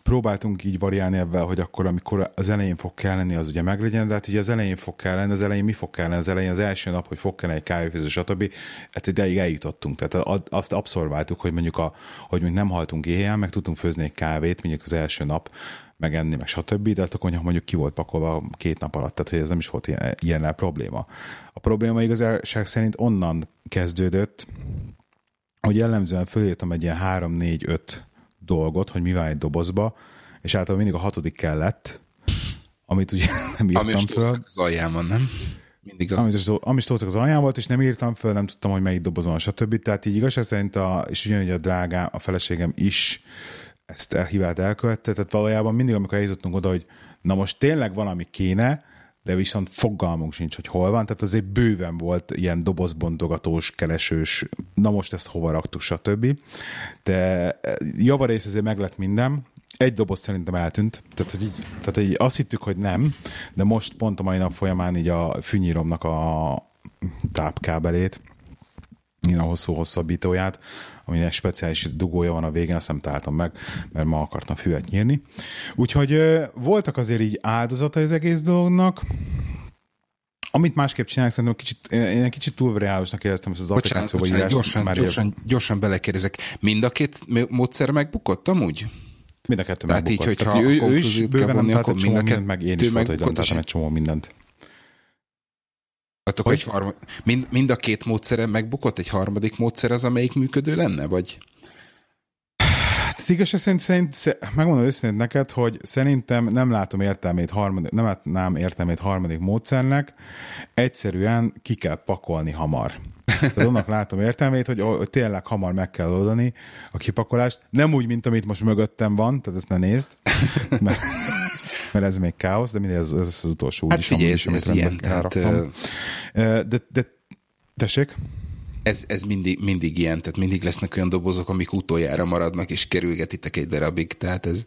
próbáltunk így variálni ebben, hogy akkor, amikor az elején fog kelleni, az ugye meglegyen, de hát ugye az elején fog kelleni, az elején mi fog kelleni, az elején az első nap, hogy fog kelleni egy kávéfőző, stb. Hát ideig eljutottunk, tehát azt abszorváltuk, hogy mondjuk, a, hogy mondjuk nem haltunk éjjel, meg tudtunk főzni egy kávét, mondjuk az első nap, megenni, meg stb. De hát a konyha mondjuk ki volt pakolva két nap alatt, tehát hogy ez nem is volt ilyen, ilyen probléma. A probléma igazság szerint onnan kezdődött, hogy jellemzően fölírtam egy ilyen 3-4-5 dolgot, hogy mi van egy dobozba, és általában mindig a hatodik kellett, amit ugye nem írtam Ami föl. az alján nem? Mindig a... Amit, amit az alján volt, és nem írtam föl, nem tudtam, hogy melyik dobozon, stb. Tehát így igaz, szerint a, és ugyanúgy a drágám, a feleségem is ezt a hibát elkövette, tehát valójában mindig, amikor eljutottunk oda, hogy na most tényleg valami kéne, de viszont fogalmunk sincs, hogy hol van, tehát azért bőven volt ilyen dobozbontogatós, keresős, na most ezt hova raktuk, stb. De javarész azért meg lett minden, egy doboz szerintem eltűnt, tehát, hogy így, tehát így azt hittük, hogy nem, de most pont a mai nap folyamán így a fűnyíromnak a tápkábelét, én a hosszú hosszabbítóját, aminek speciális dugója van a végén, azt nem találtam meg, mert ma akartam füvet nyírni. Úgyhogy voltak azért így áldozata az egész dolognak, amit másképp csinálnak, szerintem kicsit, én egy kicsit túl reálisnak éreztem ezt az bocsánat, applikációba bocsánat, gyorsan, már gyorsan, gyorsan belekérdezek. Mind a két módszer megbukott amúgy? Mind a kettő Tehát megbukott. így, hogyha Tehát ő, ő is bőven nem talált egy csomó mindent, meg én is volt, hogy nem találtam egy csomó mindent. Hogy? Egy harmad, mind, mind a két módszere megbukott, egy harmadik módszer az, amelyik működő lenne, vagy? Hát igazság szerint, szerint megmondom őszintén neked, hogy szerintem nem látom értelmét harmadik, nem látnám értelmét harmadik módszernek, egyszerűen ki kell pakolni hamar. Tehát annak látom értelmét, hogy, hogy tényleg hamar meg kell oldani a kipakolást. Nem úgy, mint amit most mögöttem van, tehát ezt ne nézd, mert, mert ez még káosz, de mindegy, ez, ez az utolsó hát figyelj, is, ez, ez ilyen, tehát, de, de tessék? ez, ez mindig, mindig ilyen, tehát mindig lesznek olyan dobozok, amik utoljára maradnak, és kerülgetitek egy darabig, tehát ez...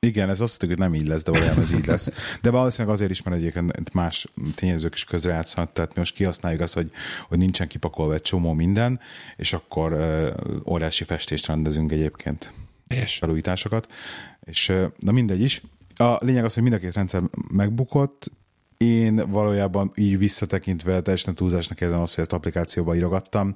Igen, ez azt tudjuk, hogy nem így lesz, de valójában ez így lesz. De valószínűleg azért is, mert egyébként más tényezők is közrejátszanak, tehát mi most kihasználjuk azt, hogy, hogy nincsen kipakolva egy csomó minden, és akkor uh, óriási festést rendezünk egyébként. És felújításokat. És uh, na mindegy is. A lényeg az, hogy mind a két rendszer megbukott, én valójában így visszatekintve teljesen túlzásnak érzem azt, hogy ezt applikációba írogattam.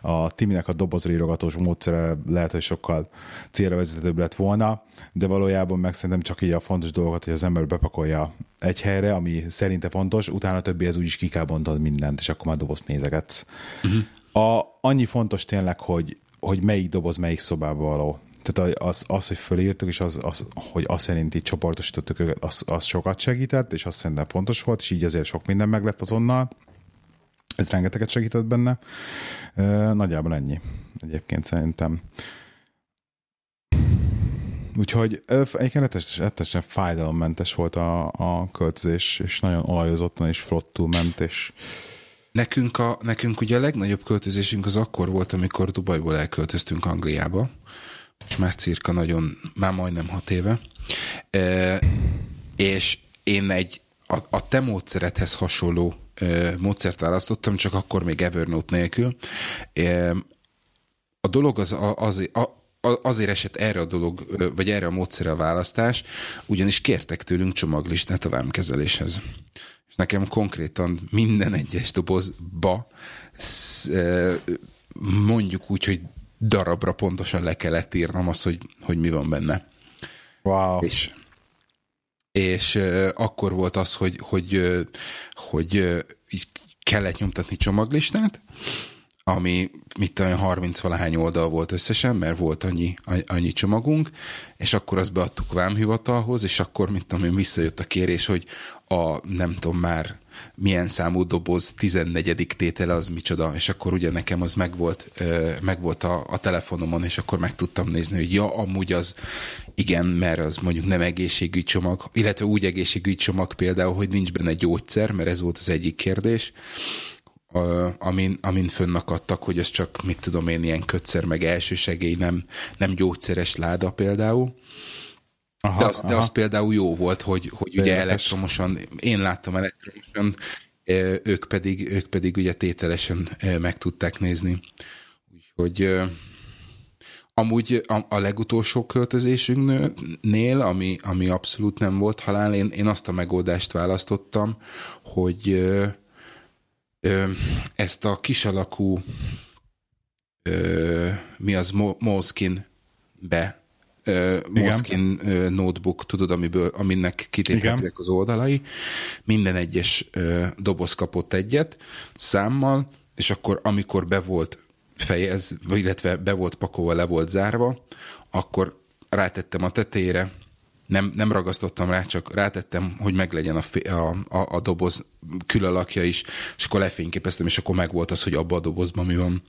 A Timinek a dobozra írogatós módszere lehet, hogy sokkal célra vezetőbb lett volna, de valójában meg szerintem csak így a fontos dolgokat, hogy az ember bepakolja egy helyre, ami szerinte fontos, utána többi ez úgyis ki kell bontani mindent, és akkor már dobozt nézegetsz. Uh-huh. A, annyi fontos tényleg, hogy, hogy melyik doboz melyik szobába való. Tehát az, az hogy fölírtuk, és az, az, hogy azt szerint így csoportosítottuk őket, az, az sokat segített, és azt szerintem fontos volt, és így azért sok minden meglett azonnal. Ez rengeteget segített benne. Nagyjából ennyi egyébként szerintem. Úgyhogy egyébként rettesen fájdalommentes volt a, a költözés, és nagyon olajozottan és flottul ment, és Nekünk, a, nekünk ugye a legnagyobb költözésünk az akkor volt, amikor Dubajból elköltöztünk Angliába, és már cirka nagyon, már majdnem hat éve, e, és én egy a, a te módszeredhez hasonló e, módszert választottam, csak akkor még Evernote nélkül. E, a dolog az, az, az azért esett erre a dolog, vagy erre a módszerre a választás, ugyanis kértek tőlünk csomaglistát a vámkezeléshez. És nekem konkrétan minden egyes dobozba mondjuk úgy, hogy darabra pontosan le kellett írnom azt, hogy, hogy mi van benne. Wow. És, és uh, akkor volt az, hogy, hogy, uh, hogy uh, így kellett nyomtatni csomaglistát, ami mit olyan 30 valahány oldal volt összesen, mert volt annyi, annyi csomagunk, és akkor azt beadtuk vámhivatalhoz, és akkor, mint tudom én, visszajött a kérés, hogy a nem tudom már milyen számú doboz 14. tétele az micsoda, és akkor ugye nekem az megvolt, megvolt a, a telefonomon, és akkor meg tudtam nézni, hogy ja, amúgy az igen, mert az mondjuk nem egészségügy csomag, illetve úgy egészségügy csomag például, hogy nincs benne gyógyszer, mert ez volt az egyik kérdés, amin, amin fönnakadtak, hogy ez csak, mit tudom én, ilyen kötszer, meg elsősegély, nem, nem gyógyszeres láda például. Aha, de, az, aha. de az például jó volt, hogy, hogy ugye elektromosan, én láttam elektromosan, ők pedig, ők pedig ugye tételesen meg tudták nézni. Úgyhogy Amúgy a, a legutolsó költözésünknél, ami, ami abszolút nem volt halál, én, én azt a megoldást választottam, hogy ö, ezt a kisalakú ö, mi az, Moleskin be Moleskin notebook, tudod, amiből, aminek kitéphetőek az oldalai. Minden egyes doboz kapott egyet számmal, és akkor amikor be volt fejez, illetve be volt pakolva, le volt zárva, akkor rátettem a tetejére, nem, nem ragasztottam rá, csak rátettem, hogy meglegyen a, a, a, a doboz külalakja is, és akkor lefényképeztem, és akkor megvolt az, hogy abban a dobozban mi van.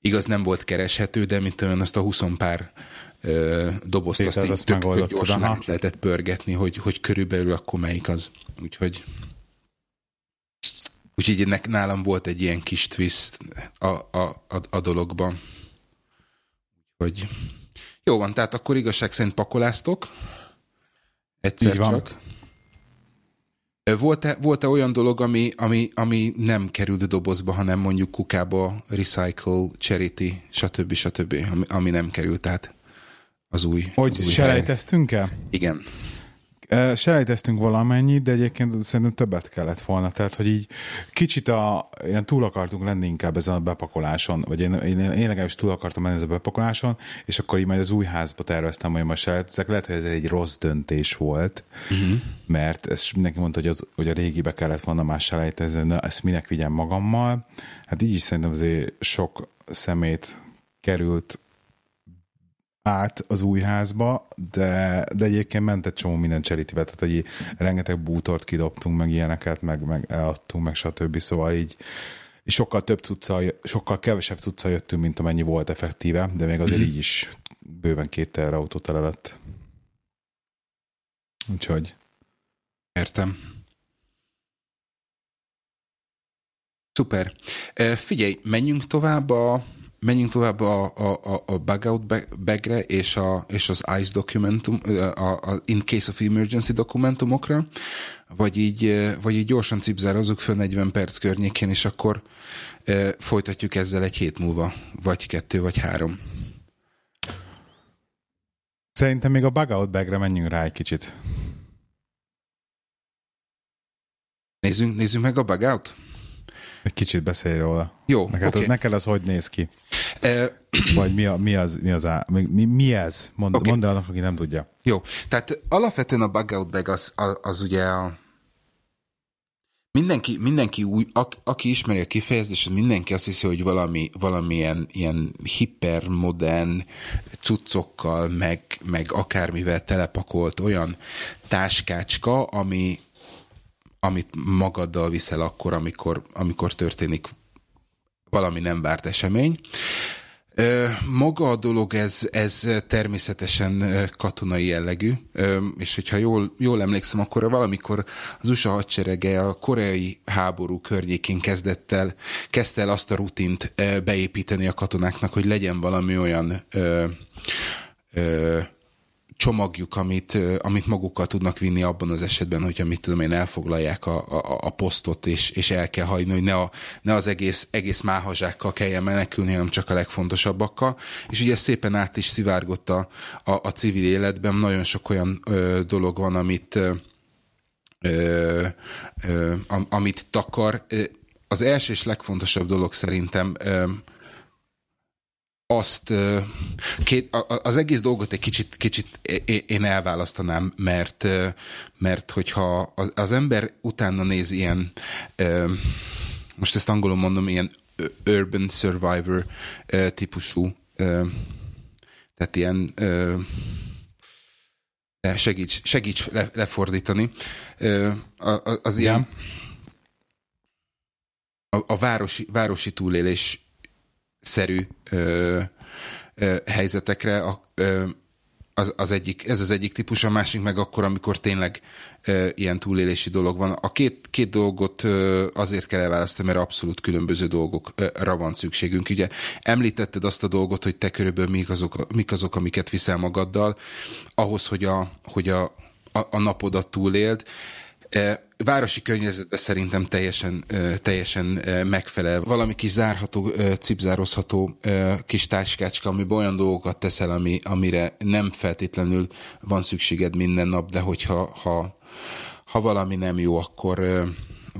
Igaz, nem volt kereshető, de mint olyan azt a 20 pár ö, dobozt, azt így tök, tök gyorsan át lehetett pörgetni, hogy, hogy körülbelül akkor melyik az. Úgyhogy Úgyhogy ennek nálam volt egy ilyen kis twist a, a, a, a dologban. Hogy jó van, tehát akkor igazság szerint pakoláztok. Egyszer csak. Volt-e, volt-e olyan dolog, ami, ami, ami nem került dobozba, hanem mondjuk kukába, recycle, charity, stb. stb., ami, ami nem került át az új Hogy az új selejteztünk el? Igen. Selejteztünk valamennyit, de egyébként szerintem többet kellett volna. Tehát, hogy így kicsit a, ilyen túl akartunk lenni inkább ezen a bepakoláson, vagy én, én, én legalábbis túl akartam lenni ezen a bepakoláson, és akkor így majd az új házba terveztem, hogy most selejtezek. Lehet, hogy ez egy rossz döntés volt, uh-huh. mert ezt mindenki mondta, hogy, az, hogy a régibe kellett volna más selejtezni, de ezt minek vigyem magammal. Hát így is szerintem azért sok szemét került át az új házba, de, de egyébként ment egy csomó minden cserítivel, tehát hogy rengeteg bútort kidobtunk, meg ilyeneket, meg, meg eladtunk, meg stb. Szóval így sokkal több cucca, sokkal kevesebb cucca jöttünk, mint amennyi volt effektíve, de még azért mm-hmm. így is bőven két autót elelett. Úgyhogy. Értem. Szuper. Figyelj, menjünk tovább a menjünk tovább a, a, a bugout bagre és, a, és az ICE dokumentum, a, a in case of emergency dokumentumokra, vagy így, vagy így gyorsan cipzározzuk föl 40 perc környékén, és akkor e, folytatjuk ezzel egy hét múlva, vagy kettő, vagy három. Szerintem még a bugout bagre menjünk rá egy kicsit. Nézzünk, nézzünk meg a bugout? Egy kicsit beszélj róla. Jó, neked, okay. az, neked az hogy néz ki? Uh, Vagy mi, a, mi, az, mi, az á, mi, mi ez? Mond, okay. mondd el annak, aki nem tudja. Jó, tehát alapvetően a bug out bag az, az, az ugye a Mindenki, mindenki új, aki, aki ismeri a kifejezést, mindenki azt hiszi, hogy valami, valamilyen ilyen hipermodern cuccokkal, meg, meg akármivel telepakolt olyan táskácska, ami, amit magaddal viszel akkor, amikor, amikor történik valami nem várt esemény. Maga a dolog, ez, ez természetesen katonai jellegű, és hogyha jól, jól emlékszem, akkor valamikor az USA hadserege a koreai háború környékén kezdett el, kezdte el azt a rutint beépíteni a katonáknak, hogy legyen valami olyan csomagjuk, amit, amit magukkal tudnak vinni abban az esetben, hogyha mit tudom én, elfoglalják a, a, a posztot, és, és el kell hagyni, hogy ne, a, ne az egész, egész máhazsákkal kelljen menekülni, hanem csak a legfontosabbakkal. És ugye szépen át is szivárgott a, a, a civil életben, nagyon sok olyan ö, dolog van, amit ö, ö, amit takar. Az első és legfontosabb dolog szerintem ö, azt két, az egész dolgot egy kicsit, kicsit én elválasztanám, mert, mert hogyha az ember utána néz ilyen, most ezt angolul mondom, ilyen urban survivor típusú, tehát ilyen segíts, segíts lefordítani, az ilyen a, a városi, városi túlélés szerű ö, ö, helyzetekre a, ö, az, az egyik, ez az egyik típus, a másik meg akkor, amikor tényleg ö, ilyen túlélési dolog van. A két, két dolgot ö, azért kell elválasztani, mert abszolút különböző dolgokra van szükségünk. Ugye említetted azt a dolgot, hogy te körülbelül mik azok, mik azok amiket viszel magaddal, ahhoz, hogy a, hogy a, a, a napodat túléld Városi környezetben szerintem teljesen, teljesen megfelel. Valami kis zárható, cipzározható kis táskácska, ami olyan dolgokat teszel, ami, amire nem feltétlenül van szükséged minden nap, de hogyha ha, ha valami nem jó, akkor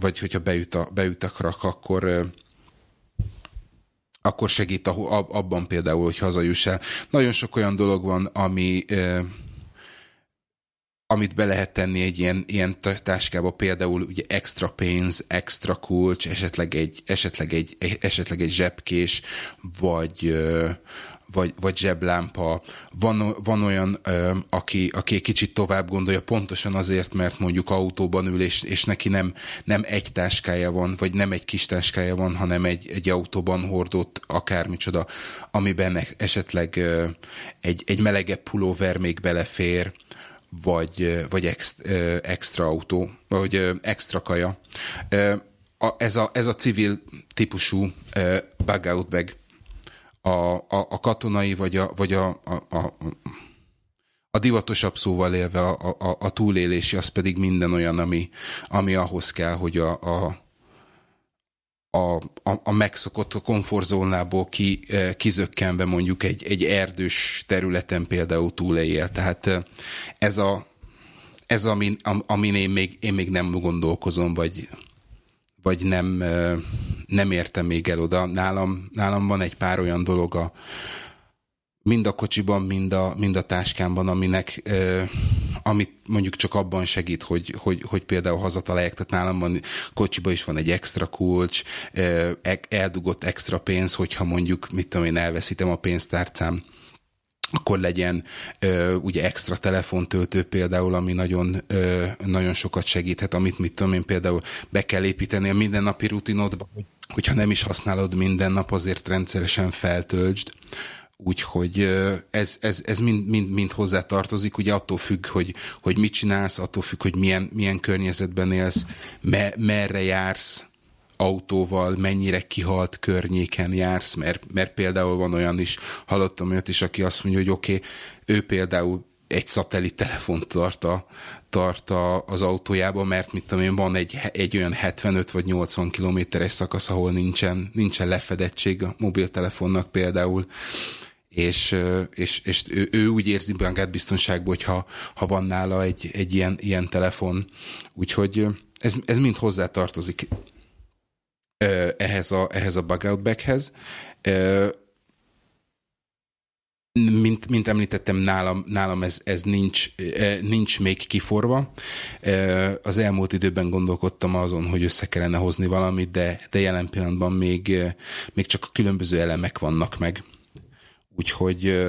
vagy hogyha beüt a, beüt a krak, akkor akkor segít abban például, hogy hazajuss el. Nagyon sok olyan dolog van, ami amit be lehet tenni egy ilyen, ilyen táskába, például ugye extra pénz, extra kulcs, esetleg egy, esetleg egy, esetleg egy zsebkés, vagy, vagy, vagy zseblámpa. Van, van olyan, ö, aki, aki egy kicsit tovább gondolja, pontosan azért, mert mondjuk autóban ül, és, és neki nem, nem egy táskája van, vagy nem egy kis táskája van, hanem egy, egy autóban hordott akármicsoda, amiben esetleg ö, egy, egy melegebb pulóver még belefér, vagy, vagy extra, extra autó, vagy extra kaja. Ez a, ez a civil típusú bug out bag a, a, a katonai, vagy a, vagy a, a, a, a divatosabb szóval élve a, a, a túlélési, az pedig minden olyan, ami, ami ahhoz kell, hogy a, a, a, a, a megszokott komfortzónából ki, kizökkenve mondjuk egy, egy erdős területen például túléljél. Tehát ez a, ez amin, amin én, még, én még nem gondolkozom, vagy, vagy nem, nem értem még el oda. Nálam, nálam van egy pár olyan dolog a, mind a kocsiban, mind a, mind a táskámban, aminek, ö, amit mondjuk csak abban segít, hogy, hogy, hogy például hazatalálják, tehát nálam van, kocsiban is van egy extra kulcs, ö, eldugott extra pénz, hogyha mondjuk, mit tudom én, elveszítem a pénztárcám, akkor legyen ö, ugye extra telefontöltő például, ami nagyon, ö, nagyon sokat segíthet, amit mit tudom én például be kell építeni a mindennapi rutinodba, hogyha nem is használod minden nap, azért rendszeresen feltöltsd. Úgyhogy ez, ez, ez mind, mind, mind hozzá tartozik, ugye attól függ, hogy, hogy mit csinálsz, attól függ, hogy milyen, milyen környezetben élsz, me, merre jársz, autóval, mennyire kihalt környéken jársz, mert, mert például van olyan is, hallottam olyat is, aki azt mondja, hogy oké, okay, ő például egy szatellit telefont tart, a, tart a, az autójába, mert mit tudom én, van egy, egy olyan 75 vagy 80 kilométeres szakasz, ahol nincsen, nincsen lefedettség a mobiltelefonnak például, és, és, és ő, ő úgy érzi magát biztonságban, hogyha ha van nála egy, egy ilyen, ilyen telefon. Úgyhogy ez, ez mind hozzá tartozik ehhez a, ehhez a bug out baghez. Mint, mint említettem, nálam, nálam ez, ez nincs, nincs még kiforva. Az elmúlt időben gondolkodtam azon, hogy össze kellene hozni valamit, de, de jelen pillanatban még, még csak a különböző elemek vannak meg. Úgyhogy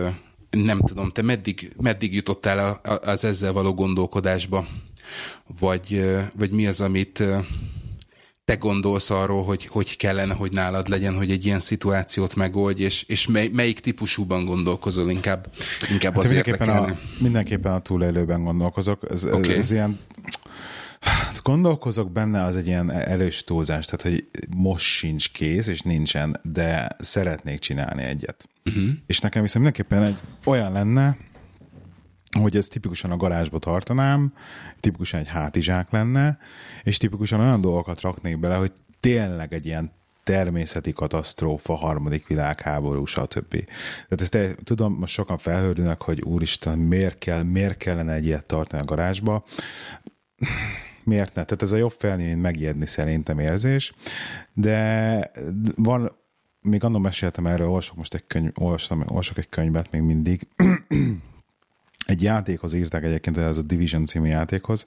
nem tudom, te meddig, meddig jutottál az ezzel való gondolkodásba? Vagy, vagy mi az, amit te gondolsz arról, hogy, hogy kellene, hogy nálad legyen, hogy egy ilyen szituációt megoldj, és, és mely, melyik típusúban gondolkozol inkább, inkább hát az mindenképpen a, mindenképpen a túlélőben gondolkozok. Ez, okay. ez ilyen gondolkozok benne, az egy ilyen erős túlzás, tehát hogy most sincs kész, és nincsen, de szeretnék csinálni egyet. Uh-huh. És nekem viszont mindenképpen egy olyan lenne, hogy ez tipikusan a garázsba tartanám, tipikusan egy hátizsák lenne, és tipikusan olyan dolgokat raknék bele, hogy tényleg egy ilyen természeti katasztrófa, harmadik világháború, stb. Tehát ezt tudom, most sokan felhődülnek, hogy úristen, miért, kell, miért kellene egy ilyet tartani a garázsba. Miért ne? Tehát ez a jobb felni, mint megijedni szerintem érzés, de van, még annak meséltem erről, olvasok most egy könyv, olvastam, olvasok egy könyvet még mindig, egy játékhoz írták egyébként, ez a Division című játékhoz,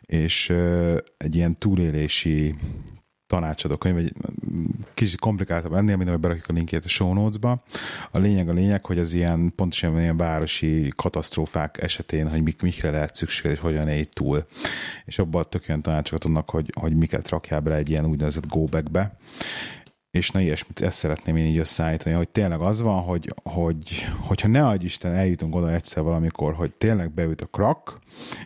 és egy ilyen túlélési tanácsadó könyv, egy kicsit komplikáltabb ennél, mint amit berakjuk a linkjét a show notes-ba. A lényeg a lényeg, hogy az ilyen pontosan ilyen városi katasztrófák esetén, hogy mik, mikre lehet szükség, és hogyan éj túl. És abban tök olyan tanácsokat adnak, hogy, hogy miket rakjál bele egy ilyen úgynevezett go és na ilyesmit, ezt szeretném én így összeállítani, hogy tényleg az van, hogy, hogy hogyha ne adj Isten, eljutunk oda egyszer valamikor, hogy tényleg beüt a krak,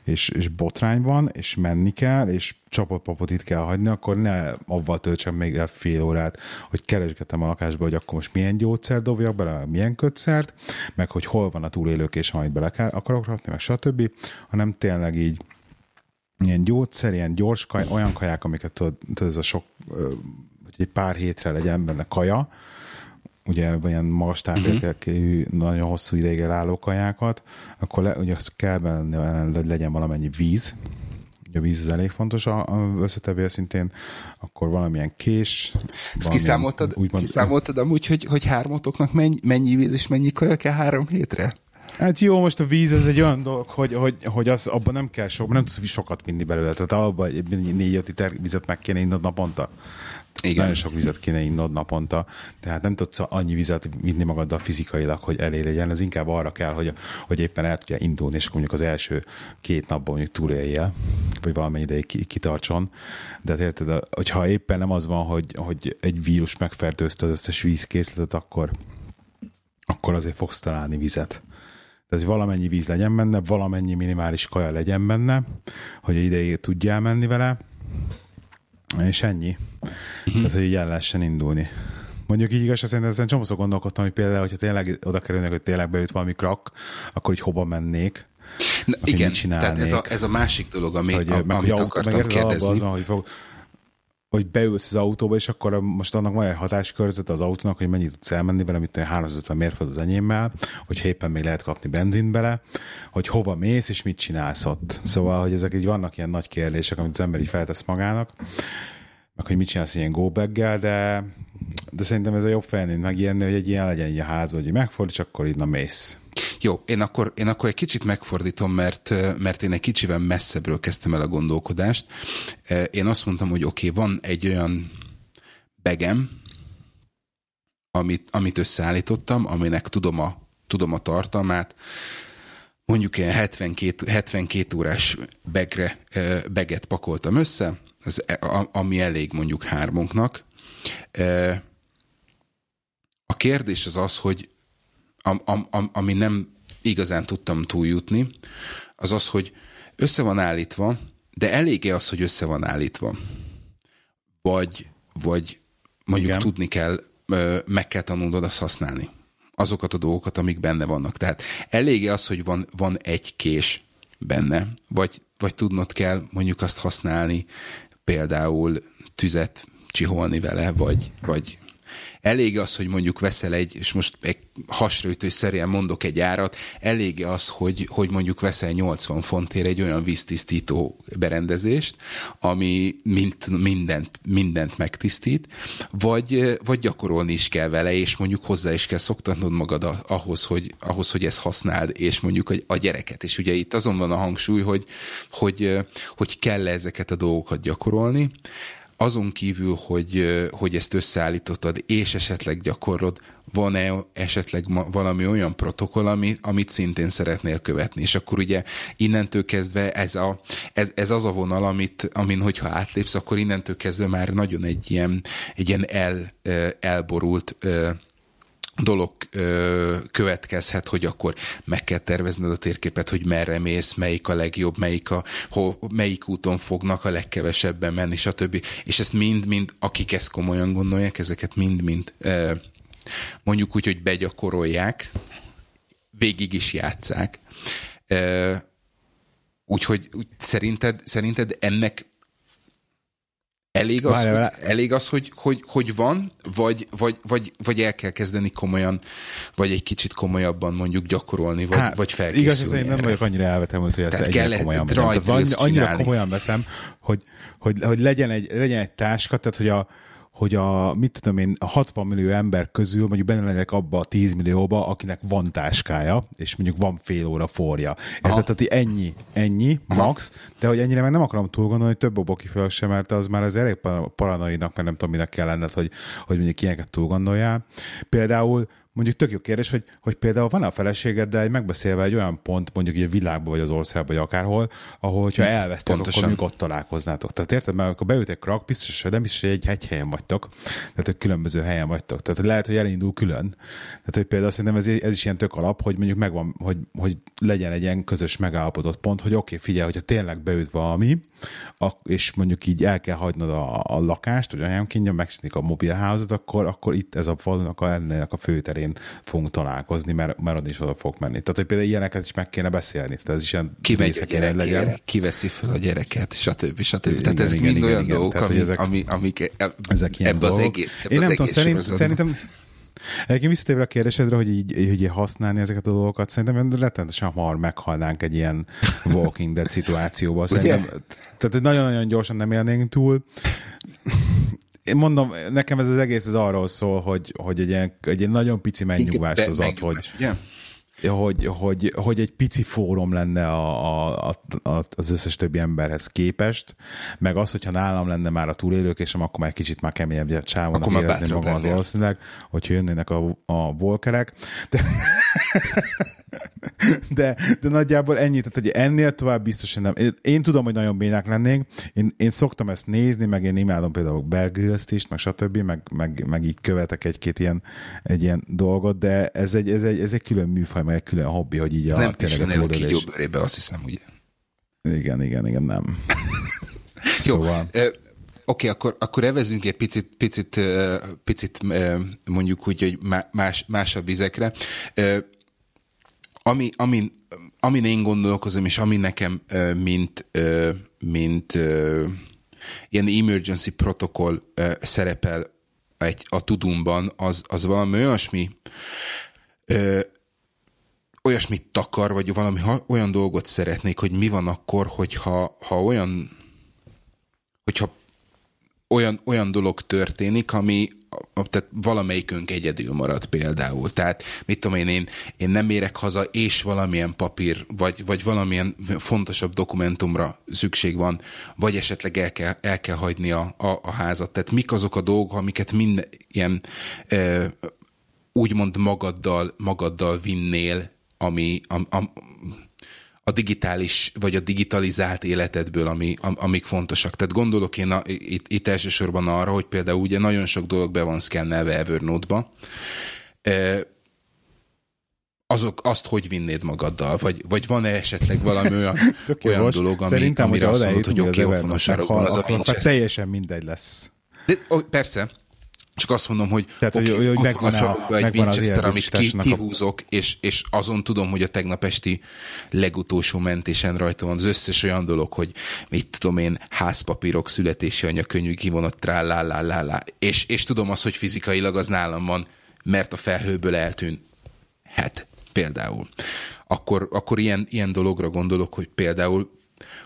és, és botrány van, és menni kell, és csapatpapot itt kell hagyni, akkor ne avval töltsem még el fél órát, hogy keresgetem a lakásba, hogy akkor most milyen gyógyszer dobjak bele, milyen kötszert, meg hogy hol van a túlélők, és amit bele kell, akarok rakni, meg stb., hanem tényleg így ilyen gyógyszer, ilyen gyors kaj, olyan kaják, amiket tudod, tudod ez a sok, egy pár hétre legyen benne kaja, ugye ilyen magas tápértékű, uh-huh. nagyon hosszú ideig elálló kajákat, akkor le, ugye az kell benne, legyen valamennyi víz, ugye a víz az elég fontos a, a összetevője szintén, akkor valamilyen kés. Ezt kiszámoltad, úgymond, kiszámoltad amúgy, hogy, hogy hármatoknak mennyi, mennyi víz és mennyi kaja kell három hétre? Hát jó, most a víz ez egy olyan dolog, hogy, hogy, hogy az, abban nem kell sok, nem tudsz sokat vinni belőle. Tehát abban négy-öt liter vizet meg kéne innod naponta. Igen. Nagyon sok vizet kéne innod naponta, tehát nem tudsz annyi vizet vinni magaddal fizikailag, hogy elé legyen, ez inkább arra kell, hogy, hogy éppen el tudja indulni, és mondjuk az első két napban mondjuk túléljél, vagy valamennyi ideig kitartson. De hát érted, hogyha éppen nem az van, hogy, hogy egy vírus megfertőzte az összes vízkészletet, akkor, akkor azért fogsz találni vizet. Tehát, hogy valamennyi víz legyen benne, valamennyi minimális kaja legyen benne, hogy ideig tudjál menni vele, és ennyi. Uh-huh. Tehát, hogy így el lehessen indulni. Mondjuk így igaz, szerintem ezen csomószor gondolkodtam, hogy például, hogyha tényleg oda kerülnek, hogy tényleg beüt valami krak, akkor így hova mennék, Na, igen, tehát ez a, ez a másik dolog, ami, hogy, a, meg, amit akartam meg kérdezni. Az, hogy fog, hogy beülsz az autóba, és akkor most annak van egy hatáskörzet az autónak, hogy mennyit tudsz elmenni vele, mint 350 mérföld az enyémmel, hogy éppen még lehet kapni benzint bele, hogy hova mész, és mit csinálsz ott. Szóval, hogy ezek így vannak ilyen nagy kérdések, amit az ember így feltesz magának, meg hogy mit csinálsz ilyen go de, de szerintem ez a jobb felnél megijedni, hogy egy ilyen legyen egy a ház, vagy megfordíts, akkor innen mész. Jó, én akkor, én akkor egy kicsit megfordítom, mert, mert én egy kicsivel messzebbről kezdtem el a gondolkodást. Én azt mondtam, hogy oké, okay, van egy olyan begem, amit, amit összeállítottam, aminek tudom a, tudom a tartalmát, mondjuk ilyen 72, 72 órás begre, beget pakoltam össze, az, ami elég mondjuk hármunknak. A kérdés az az, hogy am, am, ami nem igazán tudtam túljutni, az az, hogy össze van állítva, de elége az, hogy össze van állítva. Vagy, vagy mondjuk Igen. tudni kell, meg kell tanulnod azt használni. Azokat a dolgokat, amik benne vannak. Tehát elége az, hogy van, van egy kés benne, vagy, vagy tudnod kell mondjuk azt használni, például tüzet csiholni vele, vagy, vagy Elég az, hogy mondjuk veszel egy, és most egy hasraütőszerűen mondok egy árat, elég az, hogy, hogy mondjuk veszel 80 fontért egy olyan víztisztító berendezést, ami mind, mindent, mindent megtisztít, vagy, vagy gyakorolni is kell vele, és mondjuk hozzá is kell szoktatnod magad ahhoz, hogy, ahhoz, hogy ezt használd, és mondjuk a, a gyereket. És ugye itt azon van a hangsúly, hogy, hogy, hogy kell ezeket a dolgokat gyakorolni, azon kívül, hogy, hogy ezt összeállítottad, és esetleg gyakorlod, van-e esetleg valami olyan protokoll, ami, amit szintén szeretnél követni. És akkor ugye innentől kezdve ez, a, ez, ez az a vonal, amit, amin hogyha átlépsz, akkor innentől kezdve már nagyon egy ilyen, egy ilyen el, elborult dolog ö, következhet, hogy akkor meg kell tervezned a térképet, hogy merre mész, melyik a legjobb, melyik, a, hol, melyik úton fognak a legkevesebben menni, stb. És ezt mind-mind, akik ezt komolyan gondolják, ezeket mind-mind mondjuk úgy, hogy begyakorolják, végig is játszák. Úgyhogy úgy, szerinted, szerinted ennek Elég az, hogy, elég az hogy, hogy, hogy van, vagy, vagy, vagy, vagy el kell kezdeni komolyan, vagy egy kicsit komolyabban mondjuk gyakorolni, vagy, hát, vagy felkészülni Igaz, hogy én nem vagyok annyira elvetemült, hogy ezt Tehát kell komolyan veszem. Annyira csinálni. komolyan veszem, hogy, hogy, hogy legyen, egy, legyen egy táska, tehát hogy a, hogy a, mit tudom én, a 60 millió ember közül mondjuk benne lennek abba a 10 millióba, akinek van táskája, és mondjuk van fél óra forja. Érted? Tehát ennyi, ennyi, max, de hogy ennyire meg nem akarom túl gondolni, hogy több oboki föl sem, mert az már az elég paranoidnak, mert nem tudom, minek kell lenned, hogy, hogy mondjuk ilyeneket túl gondoljál. Például mondjuk tök jó kérdés, hogy, hogy például van a feleségeddel egy megbeszélve egy olyan pont, mondjuk egy világban, vagy az országban, vagy akárhol, ahol, hogyha hm, elvesztek, akkor mondjuk ott találkoznátok. Tehát érted, mert akkor beütek krak, biztos, hogy nem hogy egy, egy helyen vagytok, tehát hogy különböző helyen vagytok. Tehát lehet, hogy elindul külön. Tehát, hogy például szerintem ez, ez is ilyen tök alap, hogy mondjuk megvan, hogy, hogy legyen egy ilyen közös megállapodott pont, hogy oké, okay, figyelj, hogyha tényleg beüt valami, és mondjuk így el kell hagynod a, a lakást, vagy anyám kínja, megszűnik a mobilházat, akkor, akkor itt ez a falunak a, ennek a főterén terén fogunk találkozni, mert, mert ott is oda fog menni. Tehát, hogy például ilyeneket is meg kéne beszélni. Tehát ez is ilyen ki megy a gyerek, legyen. Ki veszi fel a gyereket, stb. stb. Igen, Tehát ezek igen, mind igen, olyan igen. dolgok, Tehát, ami, ezek, ami, amik e- ezek ebbe az egész, ebbe Én az nem tudom, szerint, szerintem Egyébként visszatérve a kérdésedre, hogy így, hogy így használni ezeket a dolgokat, szerintem rettenetesen hamar meghalnánk egy ilyen Walking Dead szituációba. Szerintem, tehát nagyon-nagyon gyorsan nem élnénk túl. Én mondom, nekem ez az egész az arról szól, hogy, hogy egy, ilyen, egy ilyen nagyon pici megnyugvást az ad, hogy, hogy, hogy, hogy egy pici fórum lenne a, a, a, az összes többi emberhez képest, meg az, hogyha nálam lenne már a túlélők, és akkor már egy kicsit már keményebb csávónak érezni magam valószínűleg, hogyha jönnének a, a volkerek. De, de, de nagyjából ennyi, tehát hogy ennél tovább biztosan nem. Én, én tudom, hogy nagyon bénák lennénk, én, én szoktam ezt nézni, meg én imádom például Bear is, meg stb., meg, meg, meg így követek egy-két ilyen, egy ilyen dolgot, de ez egy, ez egy, ez egy külön műfaj, meg egy külön hobbi, hogy így ez a nem tényleg a kígyó bőrébe, azt hiszem, ugye? Igen, igen, igen, nem. Jó, szóval... Oké, okay, akkor, akkor evezünk egy picit, picit, picit mondjuk úgy, hogy más, másabb vizekre. Ami, amin, amin én gondolkozom, és ami nekem, mint, mint ilyen emergency protokoll szerepel egy, a tudumban, az, az valami olyasmi, olyasmit takar, vagy valami ha, olyan dolgot szeretnék, hogy mi van akkor, hogyha ha olyan, hogyha olyan, olyan dolog történik, ami, tehát valamelyikünk egyedül marad például. Tehát mit tudom én, én, én nem érek haza, és valamilyen papír, vagy, vagy valamilyen fontosabb dokumentumra szükség van, vagy esetleg el kell, el kell hagyni a, a, a házat. Tehát mik azok a dolgok, amiket minden ilyen e, úgymond magaddal, magaddal vinnél, ami, am, am, a digitális, vagy a digitalizált életedből, ami, am, amik fontosak. Tehát gondolok én a, itt, itt elsősorban arra, hogy például ugye nagyon sok dolog be van szkennelve Evernote-ba, e, azok, azt hogy vinnéd magaddal? Vagy, vagy van-e esetleg valami olyan, olyan dolog, ami, Szerintem, amire azt mondod, hogy oké, okay, ott van a sarokban, az a teljesen mindegy lesz. De, persze, csak azt mondom, hogy, Tehát, okay, hogy, hogy megvan, a, egy megvan Winchester, amit ki, kihúzok, és, és azon tudom, hogy a tegnap esti legutolsó mentésen rajta van az összes olyan dolog, hogy mit tudom én, házpapírok, születési anyakönyvű kivonott trá, lá, lá, lá, lá. És, és tudom azt, hogy fizikailag az nálam van, mert a felhőből eltűnt. Hát, például. Akkor, akkor ilyen, ilyen dologra gondolok, hogy például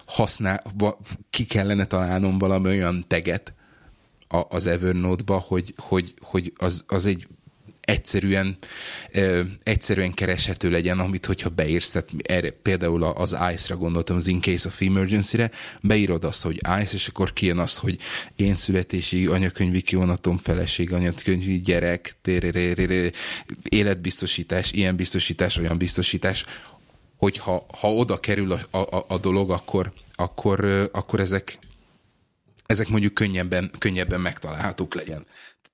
használ, ki kellene találnom valami olyan teget, a, az Evernote-ba, hogy, hogy, hogy az, az egy egyszerűen, ö, egyszerűen kereshető legyen, amit hogyha beírsz, tehát erre, például az ICE-ra gondoltam, az In Case of Emergency-re, beírod azt, hogy ICE, és akkor kijön az, hogy én születési anyakönyvi kivonatom, feleség, anyakönyvi gyerek, életbiztosítás, ilyen biztosítás, olyan biztosítás, hogyha ha oda kerül a, a, a dolog, akkor, akkor, akkor ezek ezek mondjuk könnyebben, könnyebben megtalálhatók legyen.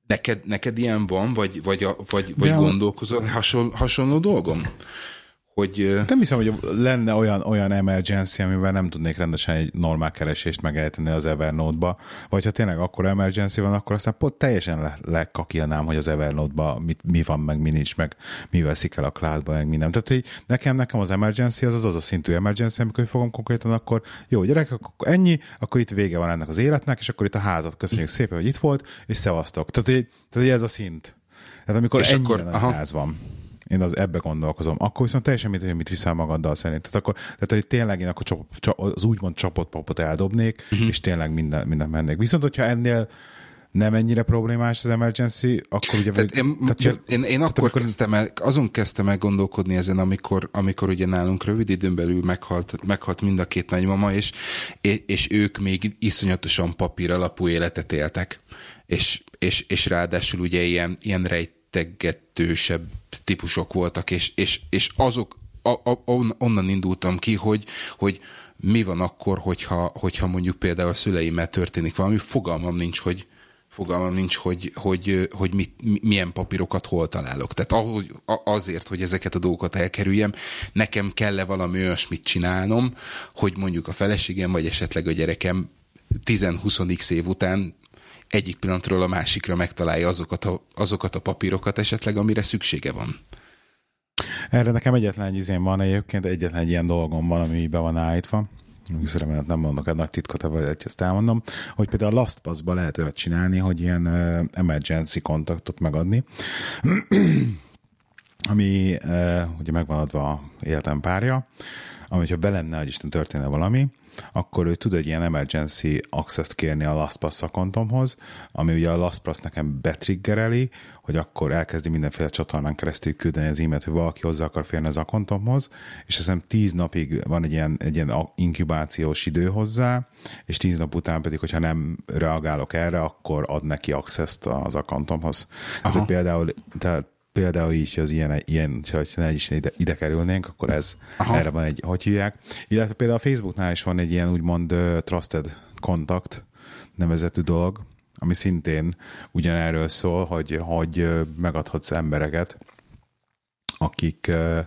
Neked, neked ilyen van, vagy, vagy, vagy, vagy gondolkozol hasonló, hasonló dolgom? Hogy... Nem hiszem, hogy lenne olyan, olyan emergency, amivel nem tudnék rendesen egy normál keresést megejteni az Evernote-ba, vagy ha tényleg akkor emergency van, akkor aztán pont teljesen le, lekakilnám, hogy az Evernote-ba mit, mi van, meg mi nincs, meg mi veszik el a cloudba, meg minden. Tehát hogy nekem, nekem az emergency az az, az a szintű emergency, amikor fogom konkrétan, akkor jó, gyerek, akkor ennyi, akkor itt vége van ennek az életnek, és akkor itt a házat köszönjük szépen, hogy itt volt, és szevasztok. Tehát, hogy, tehát, hogy ez a szint. Tehát amikor és ennyi akkor, ház van én az ebbe gondolkozom. Akkor viszont teljesen mit, mit viszel magaddal szerint. Tehát, akkor, tehát hogy tényleg én akkor csap, csap, az úgymond csapott papot eldobnék, uh-huh. és tényleg minden, minden mennék. Viszont, hogyha ennél nem ennyire problémás az emergency, akkor ugye... Tehát én, tehát, én, én, én akkor amikor... kezdtem el, azon kezdtem el gondolkodni ezen, amikor, amikor ugye nálunk rövid időn belül meghalt, meghalt mind a két nagymama, és, és ők még iszonyatosan papír alapú életet éltek. És, és, és ráadásul ugye ilyen, ilyen rejt integetősebb típusok voltak, és, és, és azok, a, a, onnan indultam ki, hogy, hogy mi van akkor, hogyha, hogyha mondjuk például a szüleimmel történik valami, fogalmam nincs, hogy, fogalmam nincs, hogy, hogy, hogy mit, milyen papírokat hol találok. Tehát ahogy, azért, hogy ezeket a dolgokat elkerüljem, nekem kell-e valami olyasmit csinálnom, hogy mondjuk a feleségem, vagy esetleg a gyerekem 10-20x év után egyik pillanatról a másikra megtalálja azokat a, azokat a papírokat esetleg, amire szüksége van. Erre nekem egyetlen egy izén van egyébként, egyetlen egy ilyen dolgom van, ami be van állítva. Remélem nem mondok egy nagy titkot, vagy ezt elmondom, hogy például a LastPass-ba lehet olyat csinálni, hogy ilyen emergency kontaktot megadni, ami ugye megvan adva életem párja, ami, hogyha belenne, hogy Isten történne valami, akkor ő tud egy ilyen emergency access-t kérni a LastPass akontomhoz, ami ugye a LastPass nekem betriggereli, hogy akkor elkezdi mindenféle csatornán keresztül küldeni az e-mailt, hogy valaki hozzá akar férni az akontomhoz, és hiszem tíz napig van egy ilyen, egy ilyen inkubációs idő hozzá, és tíz nap után pedig, hogyha nem reagálok erre, akkor ad neki access-t az akontomhoz. Tehát például, tehát például így, hogy az ilyen, ilyen ne is ide, ide kerülnénk, akkor ez Aha. erre van egy, hogy hívják. Illetve például a Facebooknál is van egy ilyen úgymond uh, trusted contact nevezetű dolog, ami szintén ugyanerről szól, hogy, hogy megadhatsz embereket, akik uh,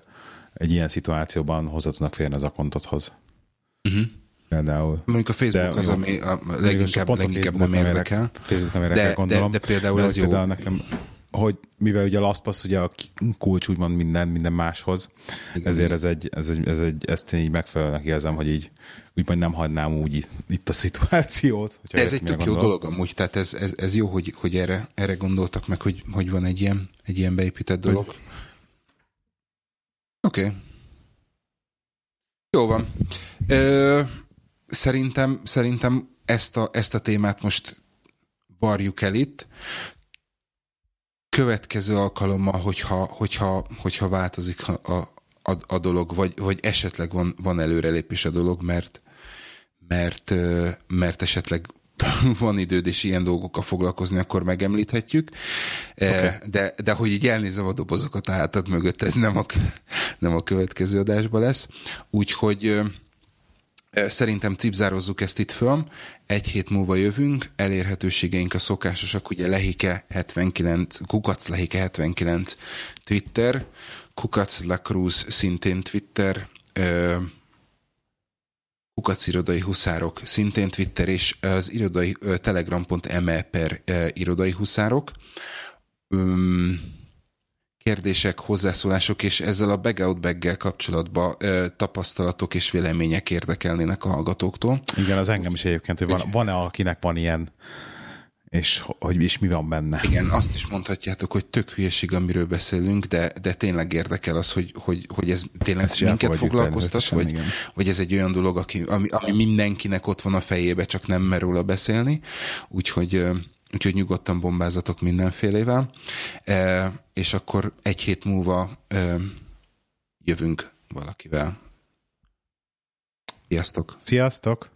egy ilyen szituációban hozzá tudnak férni az akontodhoz. Uh-huh. Például. Mondjuk a Facebook de, az, ami a leginkább, leginkább nem érdekel. Facebook nem érdekel, de, gondolom. De, de például de ez jó. Például nekem hogy mivel ugye a LastPass ugye a kulcs úgymond minden, minden máshoz, Igen. ezért ez egy, ez egy, ez egy, ezt én így megfelelőnek érzem, hogy így úgymond nem hagynám úgy itt a szituációt. Ez egy tök jó dolog amúgy, tehát ez, ez, ez jó, hogy, hogy erre, erre gondoltak meg, hogy, hogy van egy ilyen, egy ilyen beépített dolog. Oké. Okay. Jó van. Ö, szerintem, szerintem ezt a, ezt a témát most varjuk el itt következő alkalommal, hogyha, hogyha, hogyha változik a, a, a dolog, vagy, vagy esetleg van, van előrelépés a dolog, mert, mert, mert esetleg van időd és ilyen dolgokkal foglalkozni, akkor megemlíthetjük. Okay. De, de hogy így elnézem a dobozokat a hátad mögött, ez nem a, nem a következő adásban lesz. Úgyhogy Szerintem cipzározzuk ezt itt föl. Egy hét múlva jövünk, elérhetőségeink a szokásosak, ugye Lehike 79, Kukac Lehike 79 Twitter, Kukac Lacruz szintén Twitter, Kukac irodai huszárok szintén Twitter, és az irodai telegram.me per irodai huszárok kérdések, hozzászólások, és ezzel a bag out bag kapcsolatban ö, tapasztalatok és vélemények érdekelnének a hallgatóktól. Igen, az engem is egyébként, hogy van, van-e akinek van ilyen és hogy is mi van benne. Igen, azt is mondhatjátok, hogy tök hülyeség, amiről beszélünk, de, de tényleg érdekel az, hogy, hogy, hogy ez tényleg Ezt minket foglalkoztat, vagy, vagy ez egy olyan dolog, aki, ami, ami mindenkinek ott van a fejébe, csak nem mer róla beszélni. Úgyhogy úgyhogy nyugodtan bombázatok mindenfélével, e, és akkor egy hét múlva e, jövünk valakivel. Sziasztok! Sziasztok!